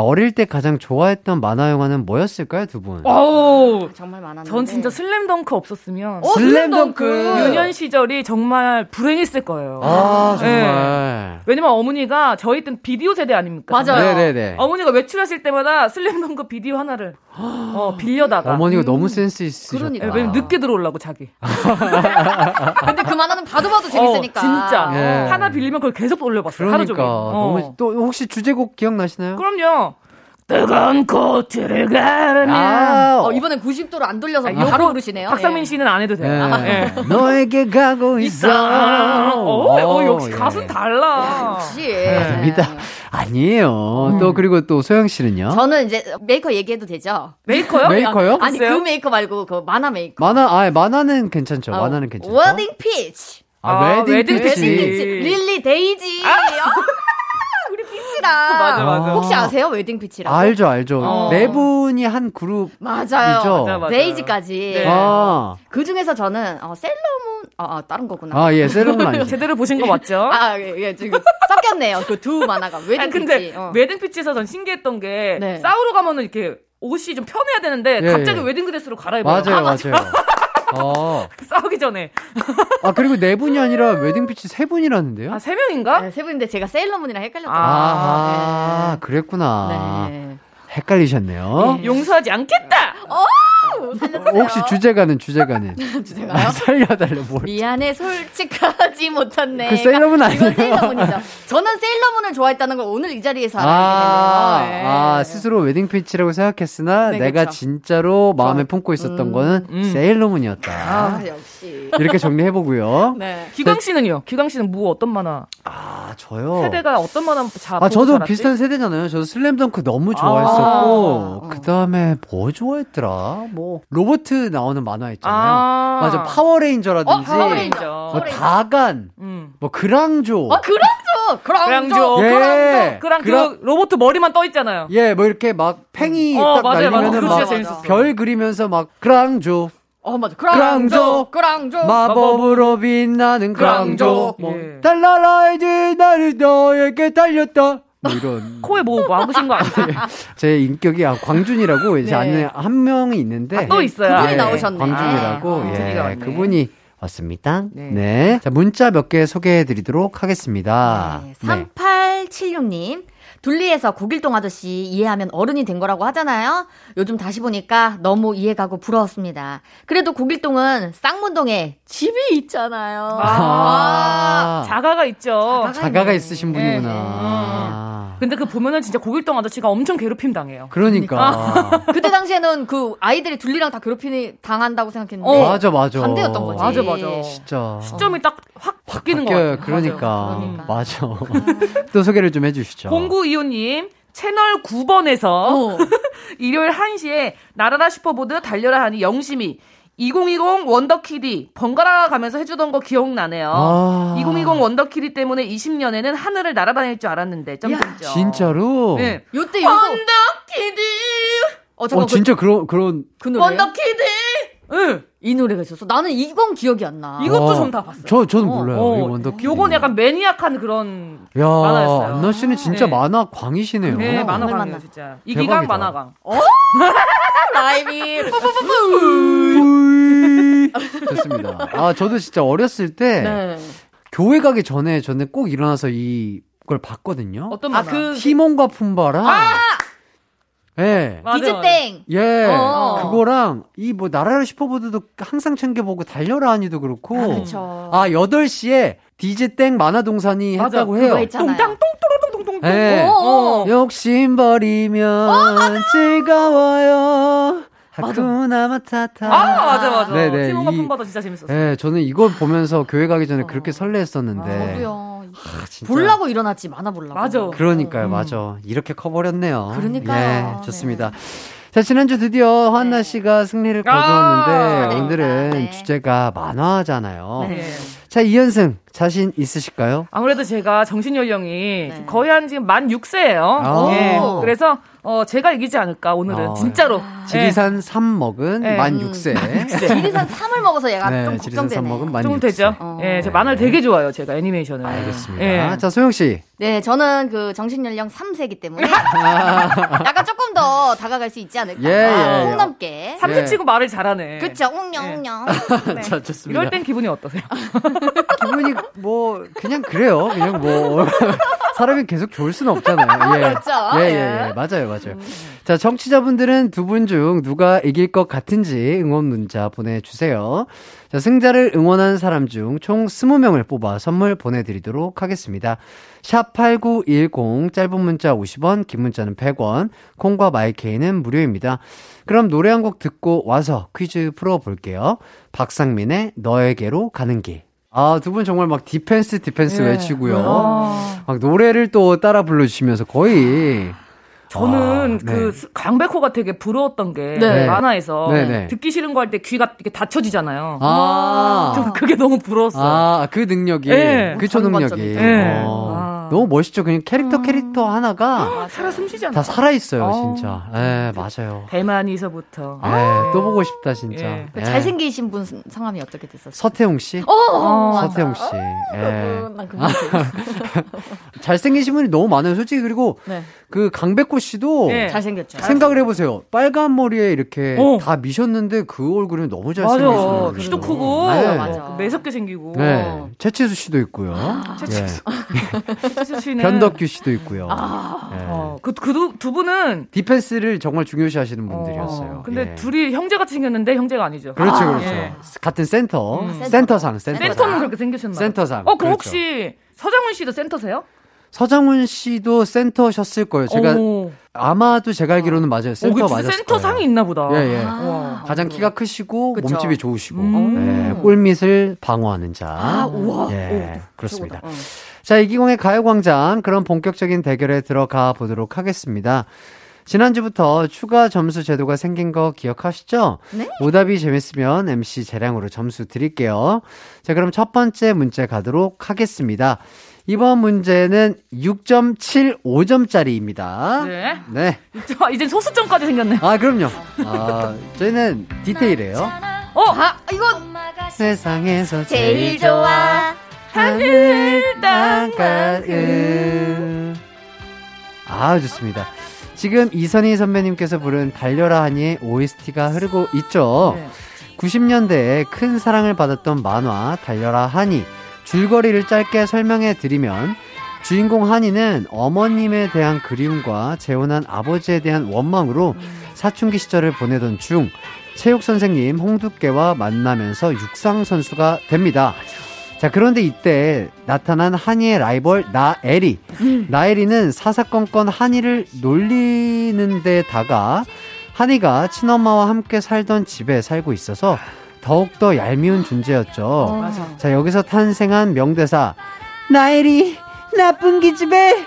어릴 때 가장 좋아했던 만화 영화는 뭐였을까요, 두 분? 어우, 정말 많았는데. 전 진짜 슬램덩크 없었으면 어, 슬램덩크. 유년 시절이 정말 불행했을 거예요. 아, 네. 정말. 왜냐면 어머니가 저희 때는 비디오 세대 아닙니까? 맞아요. 네네네. 어머니가 외출하실 때마다 슬램덩크 비디오 하나를 어, 빌려다가 어머니가 너무 센스 있으셨다. 그러니까. 예, 왜냐면 늦게 들어오려고 자기. 근데 그 만화는 봐도 봐도 재밌으니까. 어, 진짜. 예. 하나 빌리면 그걸 계속 돌려봤어요. 하루 그러니까 종일. 어. 너무 또 혹시 주제곡 기억나시나요? 그럼요. 뜨거운 코트를 가르며. 아, 어, 이번엔 90도로 안 돌려서 아, 바로 부르시네요. 박상민 예. 씨는 안 해도 돼요. 예. 예. 너에게 가고 있어. 어, 어, 역시 예. 가수는 달라. 역시. 아닙니다. 아니에요. 또 그리고 또 소영 씨는요? 저는 이제 메이커 얘기해도 되죠? 메이커요? 메이커요? 아니 글쎄요. 그 메이커 말고 그 만화 메이커. 만화, 아, 만화는 괜찮죠. 어, 만화는 괜찮죠. 웨딩 피치. 아, 아, 웨딩 웨딩 피치. 웨딩. 릴리 데이지. 우리 피치랑. 맞아, 맞아. 혹시 아세요? 웨딩 피치라고? 알죠, 알죠. 어. 네 분이 한 그룹. 맞아요. 맞아, 맞아. 데이지까지. 네. 아, 그 중에서 저는 어, 세일러문 아, 아 다른 거구나. 아, 예, 세일러문이 아니죠. 제대로 보신 거 맞죠? 아, 예, 예, 지금 섞였네요. 그 두 만화가 웨딩 아니, 근데 피치. 어. 웨딩 피치에서 전 신기했던 게 네. 싸우러 가면은 이렇게 옷이 좀 편해야 되는데 예, 갑자기 예. 웨딩 드레스로 갈아입어요. 맞아요, 맞아요. 어. 싸우기 전에. 아, 그리고 네 분이 아니라 웨딩 피치 세 분이라는데요? 아, 세 명인가? 네, 세 분인데 제가 세일러문이랑 헷갈렸던 아, 그랬구나. 네. 헷갈리셨네요. 용서하지 않겠다! 혹시 주제가는 주제가는 주제가요? 살려달래 뭘? 미안해 솔직하지 못했네. 그 세일러문 아니에요? 이건 세일러문이죠. 저는 세일러문을 좋아했다는 걸 오늘 이 자리에서 아, 알게 되네요. 예. 아, 스스로 웨딩 피치라고 생각했으나 네, 내가 그쵸. 진짜로 마음에 품고 있었던 거는 음. 세일러문이었다. 아, 역시. 이렇게 정리해 보고요. 네. 기광 씨는요? 기광 씨는 뭐 어떤 만화? 아, 저요. 세대가 어떤 만화 자, 아, 저도 자랐지? 비슷한 세대잖아요. 저도 슬램덩크 너무 아. 좋아했었고, 그 다음에 뭐 좋아했더라? 뭐, 로보트 나오는 만화 있잖아요. 아. 맞아, 파워레인저라든지, 어, 파워레인저. 뭐 다간, 음. 뭐 그랑조. 아, 그랑조! 그랑조! 그랑조. 예. 그랑 그랑- 그 로봇 머리만 떠 있잖아요. 예, 뭐 이렇게 막 팽이 어, 딱 맞아요, 맞아요. 날리면은 그거 막 진짜 재밌었어. 별 그리면서 막 그랑조. 어, 맞아. 그랑조. 그랑조! 그랑조! 마법으로 빛나는 그랑조. 그랑조. 뭐, 예. 달라라 이제 나를 너에게 달렸다. 뭐 이런. 코에 뭐 막으신 거 아니에요? 제 인격이 아, 광준이라고 이제 네. 아는 한 명이 있는데 아, 또 있어요. 그분이 예, 나오셨네. 광준이라고 아, 예. 그분이 왔습니다. 네. 네. 자, 문자 몇 개 소개해 드리도록 하겠습니다. 네, 네. 3876님. 둘리에서 고길동 아저씨 이해하면 어른이 된 거라고 하잖아요. 요즘 다시 보니까 너무 이해가고 부러웠습니다. 그래도 고길동은 쌍문동에 집이 있잖아요. 아, 자가가 있죠. 자가가 있으신 네. 분이구나. 근데 그 보면은 진짜 고길동 아저씨가 엄청 괴롭힘 당해요. 그러니까. 그때 당시에는 그 아이들이 둘리랑 다 괴롭힘 당한다고 생각했는데 어, 맞아, 맞아. 반대였던 거지. 맞아, 맞아. 진짜. 시점이 딱 확 바뀌는 거 바뀌어요. 같아요. 그러니까. 맞아요. 맞아. 또 소개를 좀 해주시죠. 0925님, 채널 9번에서 어. 일요일 1시에 나라라 슈퍼보드 달려라 하니 영심이 2020 원더키디 번갈아 가면서 해주던 거 기억나네요. 아. 2020 원더키디 때문에 20년에는 하늘을 날아다닐 줄 알았는데 점점점. 진짜로? 네. 요때 요거 원더키디. 어 잠깐 어, 진짜 그 런, 그런. 그, 그 노래 원더키디. 응. 이 노래가 있었어. 나는 이건 기억이 안 나. 이것도 와, 전 다 봤어요. 저, 저는 어, 몰라요. 어. 이 원더키드. 요건 약간 maniac한 그런 야, 만화였어요. 안나 씨는 진짜 네. 만화 광이시네요. 네, 어, 만화 광이에요, 만화. 진짜. 이기광. 만화광. 라임이. 좋습니다. 아, 저도 진짜 어렸을 때 네. 교회 가기 전에 저는 꼭 일어나서 이걸 봤거든요. 어떤 아, 만화? 그 티몬과 푼바랑 예. 맞아요, 이즈땡. 예. 어. 그거랑 이 뭐 나라를 슈퍼보드도 항상 챙겨보고 달려라 하니도 그렇고 아, 그쵸. 아, 8시에 디제 땡 만화동산이 맞아, 했다고 해요. 똥땅 똥또로똥똥똥. 예. 어, 어. 욕심 버리면 즐거워요. 하쿠나 마타타. 아, 맞아, 맞아. 네네, 티모가 이- 품바도 진짜 재밌었어. 예, 저는 이걸 보면서 교회 가기 전에 그렇게 설레했었는데. 저도요. 아, 진짜. 보려고 일어났지 만화 보려고. 맞아. 그러니까요, 음. 맞아. 이렇게 커버렸네요. 그러니까요. 예, 좋습니다. 자, 지난주 드디어 한나 씨가 승리를 아, 거두었는데, 네. 오늘은 네. 주제가 만화잖아요. 네. 자, 이현승, 자신 있으실까요? 아무래도 제가 정신 연령이 네. 거의 한 지금 만 6세예요. 아. 예. 그래서 어 제가 이기지 않을까 오늘은 아. 진짜로. 지리산 3 먹은 네. 만 6세. 지리산 3을 먹어서 얘가 네, 좀 지리산 걱정되네. 3 먹은 만 좀 6세. 되죠. 어. 예, 제 만화를 되게 좋아요. 제가 애니메이션을. 알겠습니다. 예. 자, 소영 씨. 네, 저는 그 정신 연령 3세기 때문에 약간 조금 더 다가갈 수 있지 않을까. 예, 예, 예. 콩 넘게. 삼세 예. 치고 말을 잘하네. 그쵸, 웅냥, 웅냥. 네. 자, 좋습니다. 이럴 땐 기분이 어떠세요? 기분이 뭐 그냥 그래요. 그냥 뭐 사람이 계속 좋을 수는 없잖아요. 예. 그렇죠. 예, 예, 예. 예. 맞아요, 맞아요. 자, 청취자분들은 두 분 중 누가 이길 것 같은지 응원 문자 보내주세요. 자, 승자를 응원한 사람 중 총 20명을 뽑아 선물 보내드리도록 하겠습니다. 샵8910 짧은 문자 50원, 긴 문자는 100원, 콩과 마이케이는 무료입니다. 그럼 노래 한 곡 듣고 와서 퀴즈 풀어볼게요. 박상민의 너에게로 가는 길. 아, 두 분 정말 막 디펜스 디펜스 예. 외치고요. 아. 막 노래를 또 따라 불러 주시면서 거의. 저는 아, 그 네. 스- 강백호가 되게 부러웠던 게 네. 만화에서 네, 네. 듣기 싫은 거 할 때 귀가 이렇게 닫혀지잖아요. 아. 저 그게 너무 부러웠어요. 아, 그 능력이. 예. 그 초 능력이. 전관점이죠. 예. 어, 아. 너무 멋있죠. 그냥 캐릭터 캐릭터 하나가 아, 살아 숨쉬지 않나. 다 살아 있어요, 어. 진짜. 예, 맞아요. 대만에서부터. 예, 또 보고 싶다, 진짜. 예. 그 예. 잘생기신 분 성함이 어떻게 됐었어요? 서태웅 씨? 어, 서태웅 씨. 예. 난 그거 잘생기신 분이 너무 많아요. 솔직히 그리고 네. 그 강백호 씨도 예. 잘생겼죠. 생각을 해보세요. 빨간 머리에 이렇게 어. 다 미셨는데 그 얼굴이 너무. 잘생겼어요. 키도 크고. 네. 맞아. 매섭게 생기고. 네. 채치수 씨도 있고요. 채치수. 예. 씨는. 변덕규 씨도 있고요. 예. 어, 그, 그, 두- 분은. 디펜스를 정말 중요시 하시는 분들이었어요. 어, 근데 예. 둘이 형제같이 생겼는데 형제가 아니죠. 그렇죠, 그렇죠. 예. 같은 센터. 음. 센터상, 센터상. 센터는 그렇게 생기셨나요? 센터상. 어, 그럼 그렇죠. 혹시 서장훈 씨도 센터세요? 서장훈 씨도 센터셨을 거예요. 제가 오. 아마도 제가 알기로는 맞아요. 어, 센터 그 맞았을 센터 상이 거예요. 있나 보다. 예, 예. 와. 가장 키가 크시고 그쵸. 몸집이 좋으시고 음. 예, 골밑을 방어하는 자. 아, 우와. 예, 그렇습니다. 최고다. 어. 자, 이기공의 가요광장 그럼 본격적인 대결에 들어가 보도록 하겠습니다. 지난주부터 추가 점수 제도가 생긴 거 기억하시죠? 네. 오답이 재밌으면 MC 재량으로 점수 드릴게요. 자, 그럼 첫 번째 문제 가도록 하겠습니다. 이번 문제는 6.75점짜리입니다. 네. 네. 저, 이젠 소수점까지 생겼네. 아, 그럼요. 아, 저희는 디테일이에요. 어, 아, 이거 세상에서 제일 좋아. 하늘 땅가을 아 좋습니다. 지금 이선희 선배님께서 부른 달려라 하니의 OST가 흐르고 있죠. 네. 90년대에 큰 사랑을 받았던 만화 달려라 하니 줄거리를 짧게 설명해 드리면 주인공 한이는 어머님에 대한 그리움과 재혼한 아버지에 대한 원망으로 사춘기 시절을 보내던 중 체육 선생님 홍두깨와 만나면서 육상 선수가 됩니다. 자, 그런데 이때 나타난 한이의 라이벌 나에리. 나에리는 사사건건 한이를 놀리는 데 다가 한이가 친엄마와 함께 살던 집에 살고 있어서 더욱더 얄미운 존재였죠. 맞아. 자, 여기서 탄생한 명대사. 나에리, 나쁜 기집애!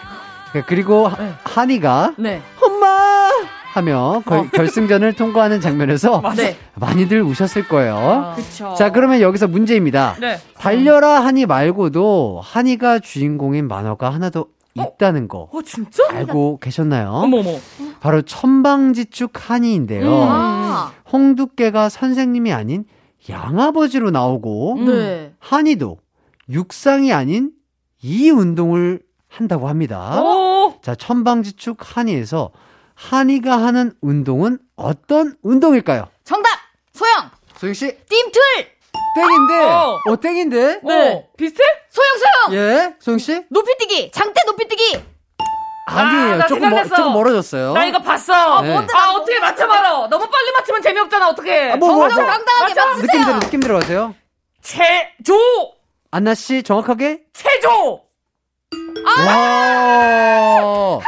그리고 하- 네. 한이가 네. 엄마! 하며 걸- 결승전을 통과하는 장면에서 네. 많이들 우셨을 거예요. 그쵸. 자, 그러면 여기서 문제입니다. 네. 달려라 한이 말고도 한이가 주인공인 만화가 하나 더 있다는 거 어, 진짜? 알고 계셨나요? 어머머. 바로 천방지축 한이인데요. 음. 아, 홍두깨가 선생님이 아닌 양아버지로 나오고 음. 네. 한이도 육상이 아닌 이 운동을 한다고 합니다. 오! 자, 천방지축 한이에서 한이가 하는 운동은 어떤 운동일까요? 정답! 소영! 소영 씨, 띵틀! 땡인데. 어. 어, 땡인데? 네. 어, 비슷해? 소영, 소영! 예, 소영 씨? 높이뛰기! 장대 높이뛰기! 아니에요. 나 조금, 멀. 조금 멀어졌어요. 나 이거 봤어. 네. 아, 어떻게 맞춰봐라. 너무 빨리 맞추면 재미없잖아, 어떻게. 아, 뭐, 뭐, 뭐. 당당하게 맞아. 맞추세요! 느낌대로, 느낌대로 하세요. 체조! 안나 씨, 정확하게? 체조! 와.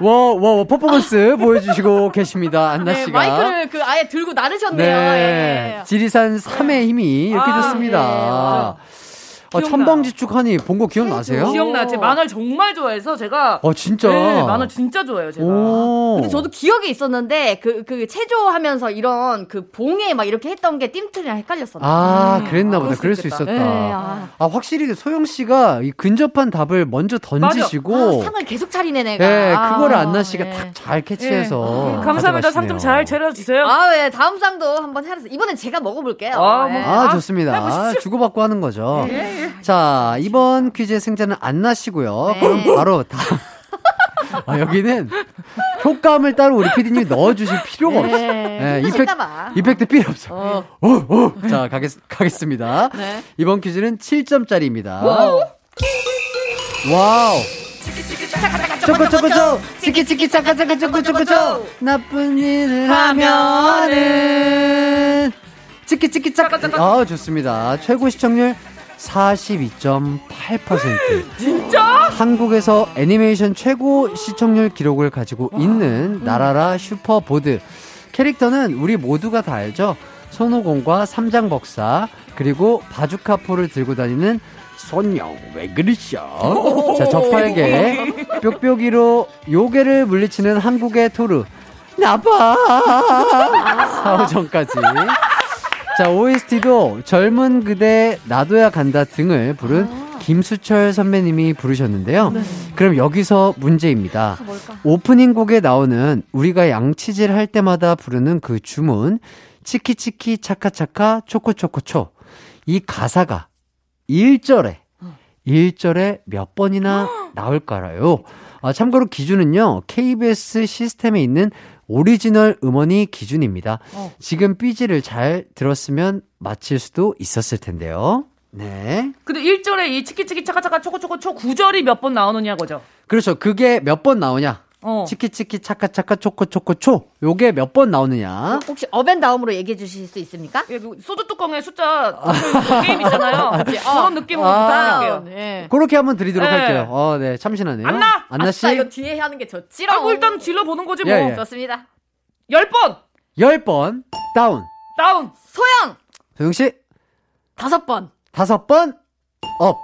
와, 와, 와, 퍼포먼스 보여주시고 계십니다. 안나 네, 씨가. 마이크를 그 아예 들고 나르셨네요. 네. 예. 지리산 3의 힘이 이렇게 아, 좋습니다. 네, 맞 아, 천방지축 하니 본 거 기억나세요? 기억나. 제 만화를 정말 좋아해서 제가 어, 진짜. 네, 만화 진짜 좋아해요, 제가. 오. 근데 저도 기억이 있었는데 그 그 체조하면서 이런 그 봉에 막 이렇게 했던 게 띠임틀이랑 헷갈렸었나. 아, 음, 그랬나 아, 보다. 그럴 그럴 수수 있겠다. 있었다. 네, 아. 아, 확실히 소영 씨가 이 근접한 답을 먼저 던지시고. 아, 상을 계속 차리네 내가. 네, 아, 그거를 안나 씨가 네. 딱잘 캐치해서. 예. 감사합니다. 상 좀 잘 차려주세요. 아, 예, 다음 상도 한번 해주세요. 이번엔 제가 먹어볼게요. 아, 예. 뭐. 아, 아, 좋습니다. 주고받고 하는 거죠. 네. 자, 이번 퀴즈의 승자는 안나 씨고요. 네. 그럼 바로 다음. 아, 여기는 효과음을 따로 우리 PD님이 넣어주실 필요가 없어요. 네, 이펙. effect 필요 없어요. 어. 오, 오. 자, 가겠, 가겠습니다. 네. 이번 퀴즈는 7점짜리입니다. 와우. 초코 초코 초 치키 치키 차카 차카 초코 초코 초 나쁜 일을 하면은 치키 치키 차카 차카 아 좋습니다 최고 시청률 42.8% 진짜? 한국에서 애니메이션 최고 시청률 기록을 가지고 있는 날아라 슈퍼보드. 캐릭터는 우리 모두가 다 알죠? 손오공과 삼장법사 그리고 바주카포를 들고 다니는 손영 왜 그러셔? 자 저팔계 뾱뾱이로 요괴를 물리치는 한국의 토르. 나빠 사후전까지 자 OST도 젊은 그대 나도야 간다 등을 부른 김수철 선배님이 부르셨는데요. 그럼 여기서 문제입니다. 오프닝 곡에 나오는 우리가 양치질 할 때마다 부르는 그 주문 치키치키 차카차카 초코초코초. 이 가사가 1절에 1절에 몇 번이나 나올까요? 아, 참고로 기준은요. KBS 시스템에 있는 오리지널 음원이 기준입니다. 지금 BG를 잘 들었으면 맞힐 수도 있었을 텐데요. 네. 근데 1절에 이 치키치키 차카차카 초코초코 초 구절이 몇 번 나오느냐 거죠? 그렇죠. 그게 몇 번 나오냐? 어. 치키치키 차카차카 초코초코초 요게 몇 번 나오느냐? 혹시 어벤다움으로 얘기해 주실 수 있습니까? 예, 그 소주 뚜껑에 숫자 게임 있잖아요. 그런 느낌으로 아. 부탁할게요. 네. 그렇게 한번 드리도록 네. 할게요. 어, 네. 참신하네요. 안나! 안나 씨. 아싸, 이거 뒤에 하는 게 좋지롱. 아이고 일단 질러보는 거지 뭐. 예, 예. 좋습니다. 10번 10번 다운. 다운. 소영! 소영 씨 다섯 번. 다섯 번 up.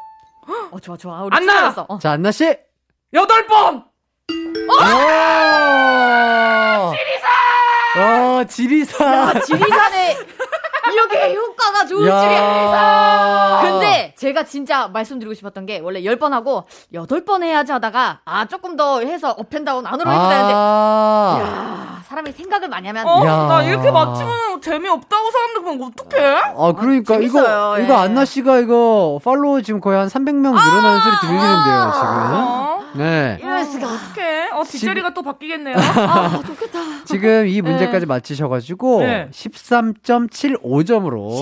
어, 좋아, 좋아. 우리 안나! 어. 자, 안나 씨. 8번. 오! 지리사! 어, 지리사. 지리산에 이렇게 효과 효과가 좋을 줄이야. 근데 아. 제가 진짜 말씀드리고 싶었던 게 원래 10번 하고 8번 해야지 하다가 아 조금 더 해서 up and down 안으로 해도 아. 되는데 야, 사람이 생각을 많이 하면 어, 야. 나 이렇게 맞추면 재미없다고 사람들 보면 어떡해? 아 그러니까 아, 이거 예. 이거 안나 씨가 이거 팔로워 지금 거의 한 300명 늘어나는 아~ 소리 들리는데요, 아. 지금. 네. 이럴 수가. 어떡해. 어, 뒷자리가 지금... 또 바뀌겠네요. 아, 좋겠다. 지금 이 네. 문제까지 네. 마치셔가지고, 네. 13.75점으로.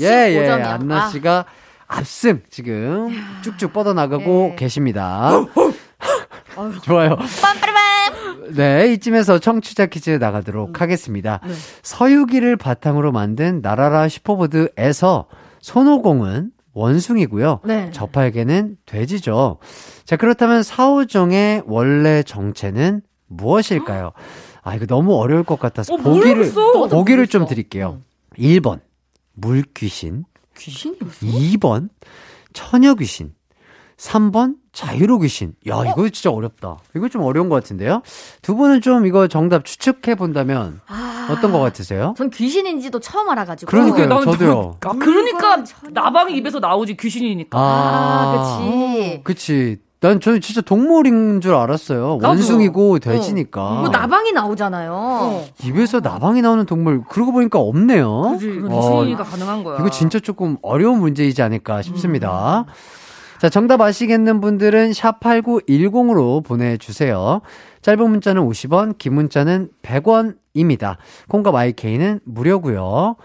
예, 예. 안나 씨가 아. 압승 지금 쭉쭉 뻗어나가고 예. 계십니다. 좋아요. 네, 이쯤에서 청취자 퀴즈 나가도록 음. 하겠습니다. 네. 서유기를 바탕으로 만든 나라라 슈퍼보드에서 손오공은 원숭이고요. 네. 저팔계는 돼지죠. 자, 그렇다면 사오정의 원래 정체는 무엇일까요? 아, 이거 너무 어려울 것 같아서 어, 보기를, 모르겠어. 보기를 좀 드릴게요. 음. 1번, 물귀신. 귀신이었어? 2번, 처녀귀신. 3번, 자유로 귀신. 야, 이거 진짜 어렵다. 이거 좀 어려운 것 같은데요? 두 분은 좀 이거 정답 추측해 본다면 아, 어떤 것 같으세요? 전 귀신인지도 처음 알아가지고. 그러니까요, 나는 저도요. 아, 그러니까 나방이 입에서 나오지 귀신이니까. 아, 그치. 그치. 난 저는 진짜 동물인 줄 알았어요. 원숭이고 돼지니까. 뭐 나방이 나오잖아요. 어. 입에서 나방이 나오는 동물 그러고 보니까 없네요. 그지 어, 가능한 거야. 이거 진짜 조금 어려운 문제이지 않을까 싶습니다. 자, 정답 아시겠는 분들은 샵8910으로 보내주세요. 짧은 문자는 50원, 긴 문자는 100원입니다. 콩과 마이케이는 무료고요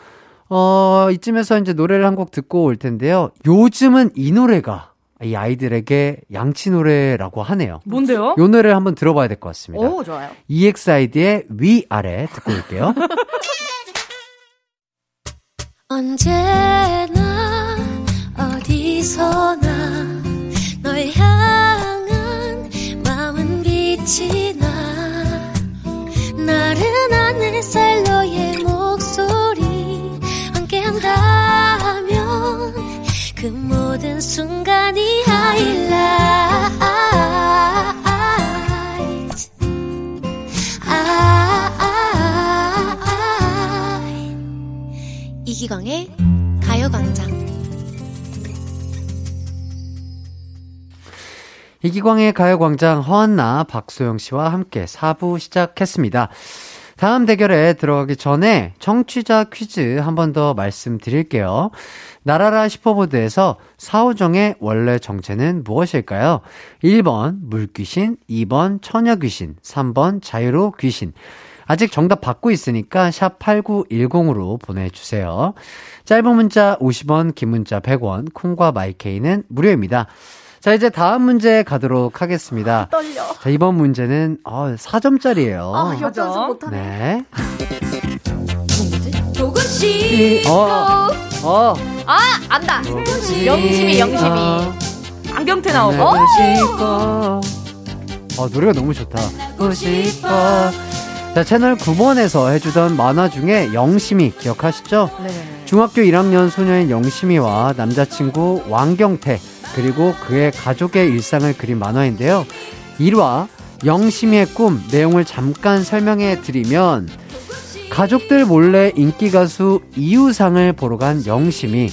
어, 이쯤에서 이제 노래를 한 곡 듣고 올 텐데요. 요즘은 이 노래가 이 아이들에게 양치 노래라고 하네요. 뭔데요? 요 노래를 한번 들어봐야 될 것 같습니다. 오, 좋아요. EXID의 위아래 듣고 올게요. 언제나 어디서나 널 향한 마음은 빛이 나 나른한 햇살 너의 목소리 함께한다면 그 모든 순간이 하이라이트 아, 이기광의 가요광장. 이기광의 가요광장 허한나, 박소영 씨와 함께 4부 시작했습니다. 다음 대결에 들어가기 전에 청취자 퀴즈 한 번 더 말씀드릴게요. 나라라 슈퍼보드에서 사오정의 원래 정체는 무엇일까요? 1번 물귀신, 2번 처녀귀신, 3번 자유로 귀신. 아직 정답 받고 있으니까 샵 8910으로 보내주세요. 짧은 문자 50원, 긴 문자 100원, 콩과 마이케이는 무료입니다. 자, 이제 다음 문제 가도록 하겠습니다. 떨려. 자, 이번 문제는 어, 4점짜리예요. 아, 역전승 못하네. 네. 조금씩 어, 어. 아, 안다. 영심이, 영심이. 어, 안경테 나오고. 싶어. 어, 노래가 너무 좋다. 보고 싶어. 자, 채널 9번에서 해주던 만화 중에 영심이 기억하시죠? 네네네. 중학교 1학년 소녀인 영심이와 남자친구 왕경태 그리고 그의 가족의 일상을 그린 만화인데요. 1화 영심이의 꿈 내용을 잠깐 설명해 드리면 가족들 몰래 인기 가수 이유상을 보러 간 영심이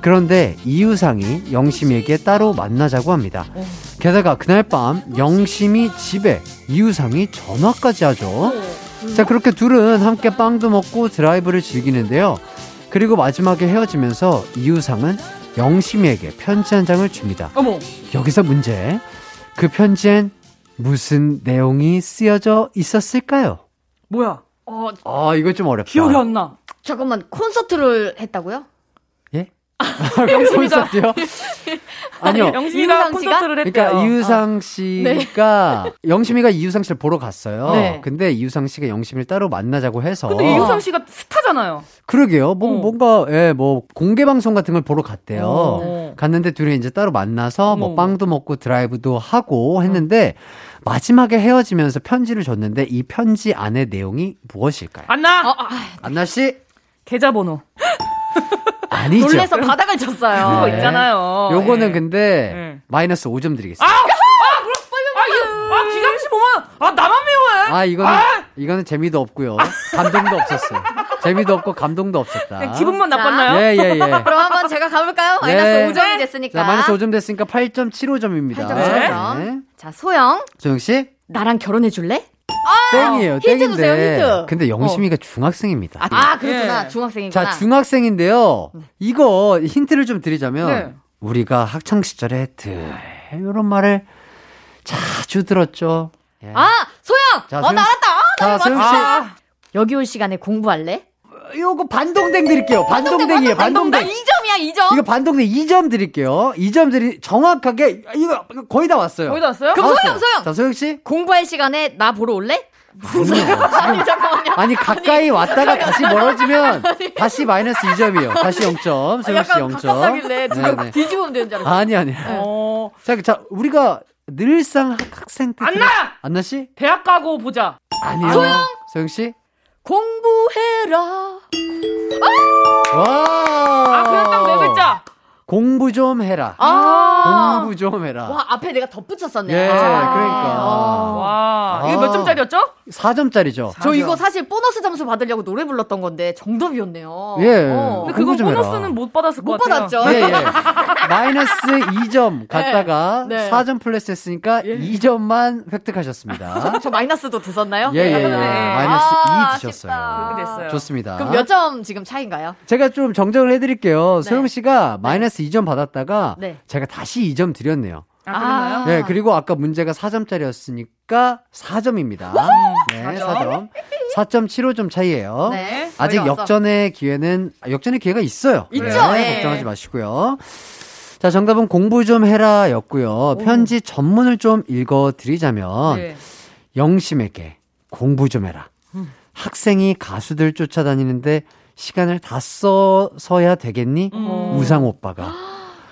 그런데 이유상이 영심이에게 따로 만나자고 합니다. 게다가 그날 밤 영심이 집에 이유상이 전화까지 하죠. 자, 그렇게 둘은 함께 빵도 먹고 드라이브를 즐기는데요. 그리고 마지막에 헤어지면서 이유상은 영심이에게 편지 한 장을 줍니다. 어머. 여기서 문제. 그 편지엔 무슨 내용이 쓰여져 있었을까요? 뭐야? 어, 아, 이거 좀 어렵다. 기억이 안 나. 잠깐만, 콘서트를 했다고요? 예? 영심이가 콘서트요? 아니요. 영심이가 이유상 씨가? 콘서트를 했대요. 그러니까 이유상 씨가 영심이가 이유상 씨를 보러 갔어요. 네. 근데 이유상 씨가 영심이를 따로 만나자고 해서 근데 이유상 씨가 스타잖아요. 그러게요. 뭐 어. 뭔가 예, 뭐 공개 방송 같은 걸 보러 갔대요. 어. 갔는데 둘이 이제 따로 만나서 뭐 어머. 빵도 먹고 드라이브도 하고 했는데 마지막에 헤어지면서 편지를 줬는데 이 편지 안의 내용이 무엇일까요? 안나 어, 아, 안나 씨 계좌번호. 아니죠. 놀래서 바닥을 쳤어요. 그거 네. 있잖아요. 요거는 예. 근데 네. 마이너스 5점 드리겠습니다. 아, 이거, 아, 기강 씨 보면, 아, 나만 미워해. 아, 이거는 이거는 재미도 없고요. 감동도 없었어요. 재미도 없고 감동도 없었다. 그냥 기분만 자. 나빴나요? 예, 예, 예. 그럼 한번 제가 가볼까요? 마이너스 네. 5점이 됐으니까. 자, 마이너스 5점 됐으니까 8.75점입니다. 8.75점. 자, 소영. 조영 씨? 나랑 결혼해 줄래? 땡이에요. 힌트 땡인데. 주세요, 힌트. 근데 영심이가 중학생입니다. 아, 아 그렇구나. 예. 중학생이구나. 자, 중학생인데요. 이거 힌트를 좀 드리자면 네. 우리가 학창 시절에 들 이런 말을 자주 들었죠. 예. 아, 소영! 자, 어, 소영 나 알았다! 아, 자, 나 소영 맞췄어. 씨. 여기 올 시간에 공부할래? 요거 반동댕 드릴게요. 반동댕이에요. 나 반동댕. 2점이야, 2점. 이거 반동댕 2점 드릴게요. 2점 드리 정확하게 이거 이거 거의 다 왔어요. 거의 다 왔어요? 그럼 다 소영. 소영! 자, 소영 씨. 공부할 시간에 나 보러 올래? 아니, 잠깐만요. 아니 가까이 왔다가 다시 멀어지면 다시 마이너스 2점이에요. 다시 0점. 소영 씨 약간 0점. 가깝다길래 누가 네네. 뒤집으면 되는 줄 알았어. 아니 아니. 어, 자, 자 우리가 늘상 학- 학생 때 안나! 안나 씨? 대학 가고 보자. 아니요. 소영! 소영 씨? 공부해라. 와! 아, 그냥 딱 네 글자. 공부 좀 해라. 아. 공부 좀 해라. 와, 앞에 내가 덧붙였었네. 예, 아. 그러니까. 와, 이거 아. 몇 점짜리였죠? 4점짜리죠. 저 이거 사실 보너스 점수 받으려고 노래 불렀던 건데 정답이었네요. 예. 어. 근데 그거 공부 좀 해라. 보너스는 못 받았을 못 것 같아요. 받았죠. 예, 예. 마이너스 2점 갔다가 네. 네. 4점 플러스 했으니까 2점만 획득하셨습니다. 저 마이너스 됐었나요? 예, 예, 예. 네. 마이너스 아, 2 드셨어요. 아쉽다. 좋습니다. 그럼 몇 점 지금 차인가요? 제가 좀 정정을 해드릴게요. 네. 소영 씨가 마이너스 2점 받았다가 네. 제가 다시 2점 드렸네요. 아? 아. 네, 그리고 아까 문제가 4점짜리였으니까 4점입니다. 네, 4점. 4.75점 차이예요. 네. 아직. 역전의 기회는 아, 역전의 기회가 있어요. 있죠. 네, 예. 걱정하지 마시고요. 자, 정답은 공부 좀 해라였고요. 편지 전문을 좀 읽어 드리자면 네. 영심에게 공부 좀 해라. 학생이 가수들 쫓아다니는데 시간을 다 써서야 되겠니? 우상 오빠가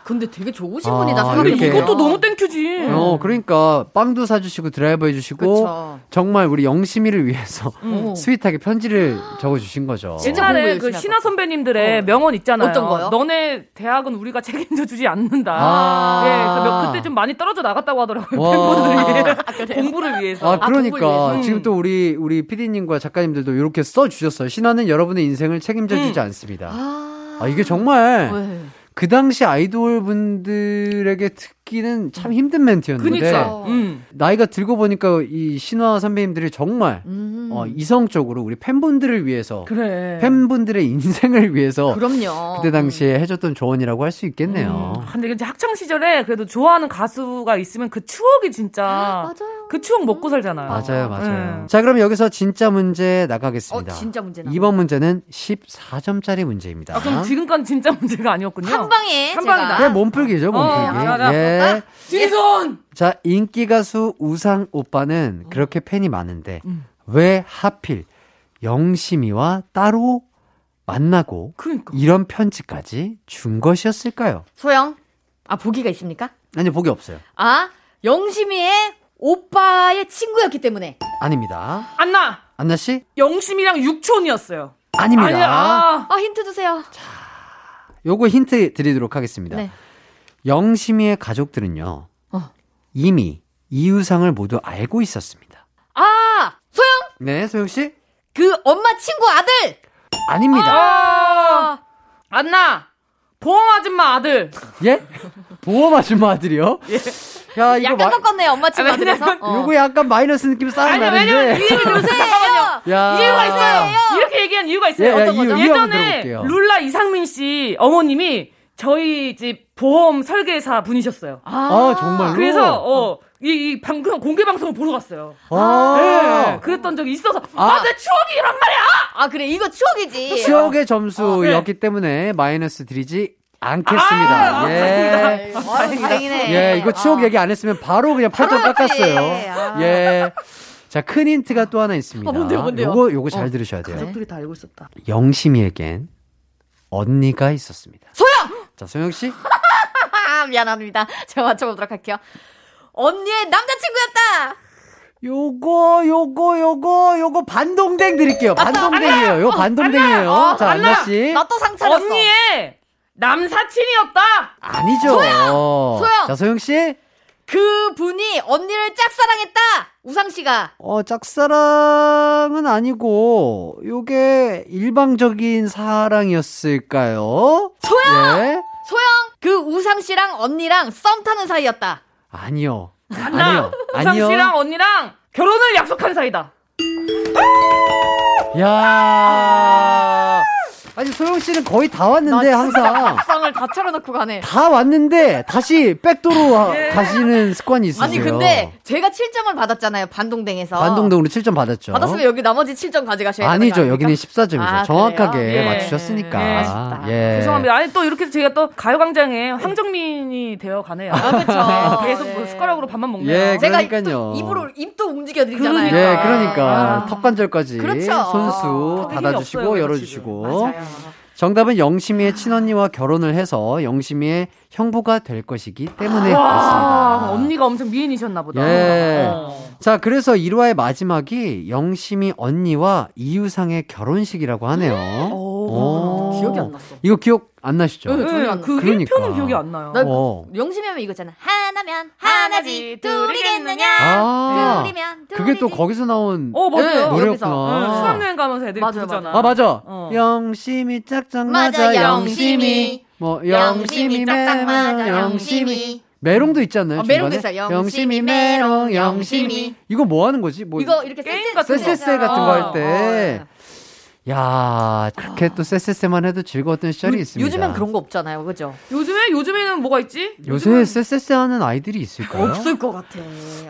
근데 되게 좋으신 아, 분이다. 근데 이렇게. 이것도 너무 땡큐지. 어, 그러니까 빵도 사주시고 드라이브 해주시고 그쵸. 정말 우리 영심이를 위해서 음. sweet하게 편지를 적어주신 거죠. 옛날에 그할 선배님들의 어. 명언 있잖아요. 어떤 거요? 너네 대학은 우리가 책임져 주지 않는다. 아. 예, 그래서 그때 좀 많이 떨어져 나갔다고 하더라고요. 와. 팬분들이 공부를 위해서. 아, 그러니까 공부를 위해서. 지금 또 우리 우리 PD님과 작가님들도 이렇게 써 주셨어요. 신화는 여러분의 인생을 책임져주지 않습니다. 아, 아 이게 정말 왜? 그 당시 아이돌 분들에게 듣기는 참 힘든 멘트였는데 그니까. 음. 나이가 들고 보니까 이 신화 선배님들이 정말 음. 어, 이성적으로 우리 팬분들을 위해서 그래. 팬분들의 인생을 위해서 그럼요. 그때 당시에 해줬던 조언이라고 할 수 있겠네요. 아, 근데 이제 학창 시절에 그래도 좋아하는 가수가 있으면 그 추억이 진짜 맞아요. 그 추억 먹고 살잖아요. 맞아요, 맞아요. 네. 자, 그럼 여기서 진짜 문제 어, 나가겠습니다. 진짜 문제나. 2번 문제는 14점짜리 문제입니다. 아, 그럼 지금까지 진짜 문제가 아니었군요. 한 방에 한 방이다. 그냥 몸풀기죠, 몸풀기. 어, 자, 자, 예. 진손! 자, 인기 가수 우상 오빠는 그렇게 팬이 많은데 음. 왜 하필 영심이와 따로 만나고 그러니까. 이런 편지까지 준 것이었을까요? 소영. 아, 보기가 있습니까? 아니, 보기 없어요. 아, 영심이의 오빠의 친구였기 때문에. 아닙니다. 안나! 안나 씨? 영심이랑 육촌이었어요. 아닙니다. 아니야, 아. 아, 힌트 주세요. 요거 힌트 드리도록 하겠습니다. 네. 영심이의 가족들은요. 어. 이미 이유상을 모두 알고 있었습니다. 아, 소영. 네, 소영 씨? 그 엄마 친구 아들. 아닙니다. 아, 안나! 보험 아줌마 아들. 예? 보험 아줌마 아들이요? 야, 이거 약간 마, 꺾었네요, 엄마 친구 아, 아들에서. 어. 요거 약간 마이너스 느낌 싸움 아니, 왜냐면. 이유가 요새요. 야. 이유가 있어요. 왜요? 이렇게 얘기한 이유가 있어요. 예, 예, 어떤 이유, 거죠? 이유 예전에 들어볼게요. 룰라 이상민 씨 어머님이 저희 집 보험 설계사 분이셨어요. 아, 정말로? 그래서 어, 이, 이 방송 공개 방송을 보러 갔어요. 아, 네, 그랬던 적이 있어서 아. 아, 내 추억이 이란 말이야. 아, 그래. 이거 추억이지. 추억의 점수였기 어, 네. 때문에 마이너스 드리지 않겠습니다. 아, 예. 아유, 다행이네. 예, 이거 추억 아. 얘기 안 했으면 바로 그냥 팔뚝 바로 했지. 깎았어요. 아. 예. 자, 큰 힌트가 또 하나 있습니다. 어, 뭔데요, 뭔데요? 요거, 요거 잘 어. 들으셔야 돼요. 가족들이 다 알고 있었다. 영심이에겐 언니가 있었습니다. 소영! 자, 소영 씨. 아, 미안합니다. 제가 맞춰보도록 할게요. 언니의 남자친구였다! 요거, 요거, 요거, 요거 반동댕 드릴게요. 반동댕이에요. 요거 반동댕이에요. 어, 자, 안나! 안나 씨. 나 또 상처였어. 언니의 남사친이었다. 아니죠. 소영! 자, 소영 씨. 그 분이 언니를 짝사랑했다! 우상씨가. 어, 짝사랑은 아니고, 요게 일방적인 사랑이었을까요? 소영! 예? 소영! 그 우상씨랑 언니랑 썸 타는 사이였다. 아니요. 안나. 아니요. 우상. 씨랑 언니랑 결혼을 약속한 사이다. 야 아니, 소영 씨는 거의 다 왔는데, 항상. 밥상을 다 차려놓고 가네. 다 왔는데, 다시 백도로 가시는 습관이 있으세요. 아니, 근데 제가 7점을 받았잖아요, 반동댕에서. 반동동으로 7점 받았죠. 받았으면 여기 나머지 7점 가져가셔야 되는 아니죠. 여기는 14점이죠. 아, 정확하게? 예. 맞추셨으니까. 예. 아쉽다. 예. 죄송합니다. 아니 또 이렇게 제가 또 가요광장에 황정민이 되어 가네요. 아, 그쵸. 계속 예. 뭐 숟가락으로 밥만 먹네요. 예, 제가 그러니까요. 또 입으로, 입도 움직여 드리잖아요. 예, 그러니까. 그러니까 아. 턱관절까지 그렇죠. 손수 닫아주시고 없어요, 열어주시고 맞아요. 정답은 영심이의 친언니와 결혼을 해서 영심이의 형부가 될 것이기 때문에 와, 그렇습니다. 언니가 엄청 미인이셨나 보다. 예. 어. 자, 그래서 1화의 마지막이 영심이 언니와 이유상의 결혼식이라고 하네요. 오. 기억이 안 났어. 이거 기억 안 나시죠? 네. 전혀 안 나. 그 그러니까. 1편은 기억이 안 나요. 나 어. 영심이하면 이거잖아. 하나면 하나지, 둘이겠느냐? 아, 둘이면 둘이지. 그게 또 거기서 나운 어, 맞아요. 네, 노래였구나. 여기서. 응, 수학여행 가면서 애들이 맞아요, 부르잖아. 아 맞아. 어. 영심이 짝짝 맞아, 맞아 영심이. 영심이 뭐 영심이 짝짝 맞아, 영심이. 메롱도 있잖아요. 어, 메롱도. 있어요. 영심이, 메롱, 영심이. 이거 뭐 하는 거지? 뭐 이거 이렇게 쎄쎄 같은 거. 쎄쎄쎄 같은 어, 거할 때. 어, 야, 그렇게 또 쎄쎄쎄만 해도 즐거웠던 시절이 요- 있습니다. 요즘엔 그런 거 없잖아요, 그죠? 요즘에 요즘에는 뭐가 있지? 요새 쎄쎄쎄 하는 아이들이 있을까요? 없을 것 같아.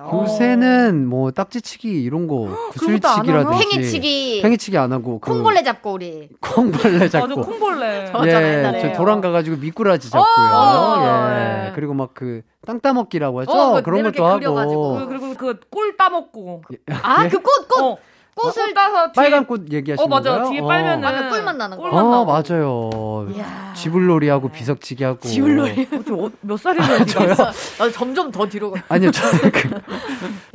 어. 요새는 뭐 딱지치기 이런 거 구슬치기라든지 팽이치기, 팽이치기 안 하고 그 콩벌레 잡고 우리. 콩벌레 맞아, 잡고 콩벌레. 어, 맞아, 옛날에. 저 도랑 가가지고 미꾸라지 잡고요. 어, 예. 예. 그리고 막 그 땅 따먹기라고 하죠. 어, 그 그런 것도. 하고. 그- 그리고 그 꿀 따먹고. 아, 그 꽃, 꽃! 어, 꽃을 따서 뒤에 빨간 꽃 얘기하시는 어 맞아 거예요? 뒤에 어. 빨면은 맞아, 꿀맛 나는 거. 꿀맛 어. 맞아요. 지불놀이하고 비석치기하고. 지불놀이. 어, 몇 살이에요? 저요? 나 점점 더 뒤로 가. 아니요, 저는 그,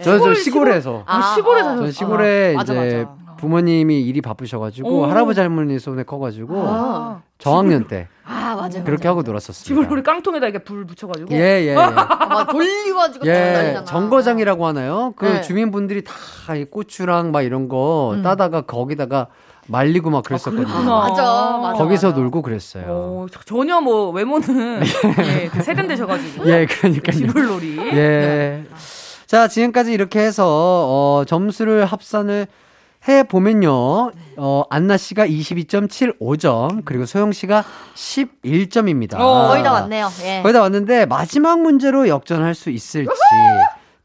저, 저 시골, 시골에서. 아, 시골에 어. 사셨어요? 저 시골에 아, 맞아, 이제 맞아. 부모님이 일이 바쁘셔가지고 오. 할아버지 할머니 손에 커가지고 아, 저학년 때 아, 맞아. 그렇게 하고 놀았었습니다. 지불놀이 깡통에다 이렇게 불 붙여가지고. 예, 예, 예. 막 돌리가지고 예. 정거장이라고 하나요? 그 네. 주민분들이 다 이 고추랑 막 이런 거 따다가 거기다가 말리고 막 그랬었거든요. 그랬구나. 맞아, 맞아. 거기서 맞아. 놀고 그랬어요. 어, 저- 전혀 뭐 외모는 예, 그 세련되셔가지고. 예, 그러니까요. 지불놀이. 예. 자, 지금까지 이렇게 해서, 어, 점수를 합산을 해 보면요. 어, 안나 씨가 22.75점, 그리고 소영 씨가 11점입니다. 어, 거의 다 왔네요. 예. 거의 다 왔는데, 마지막 문제로 역전할 수 있을지,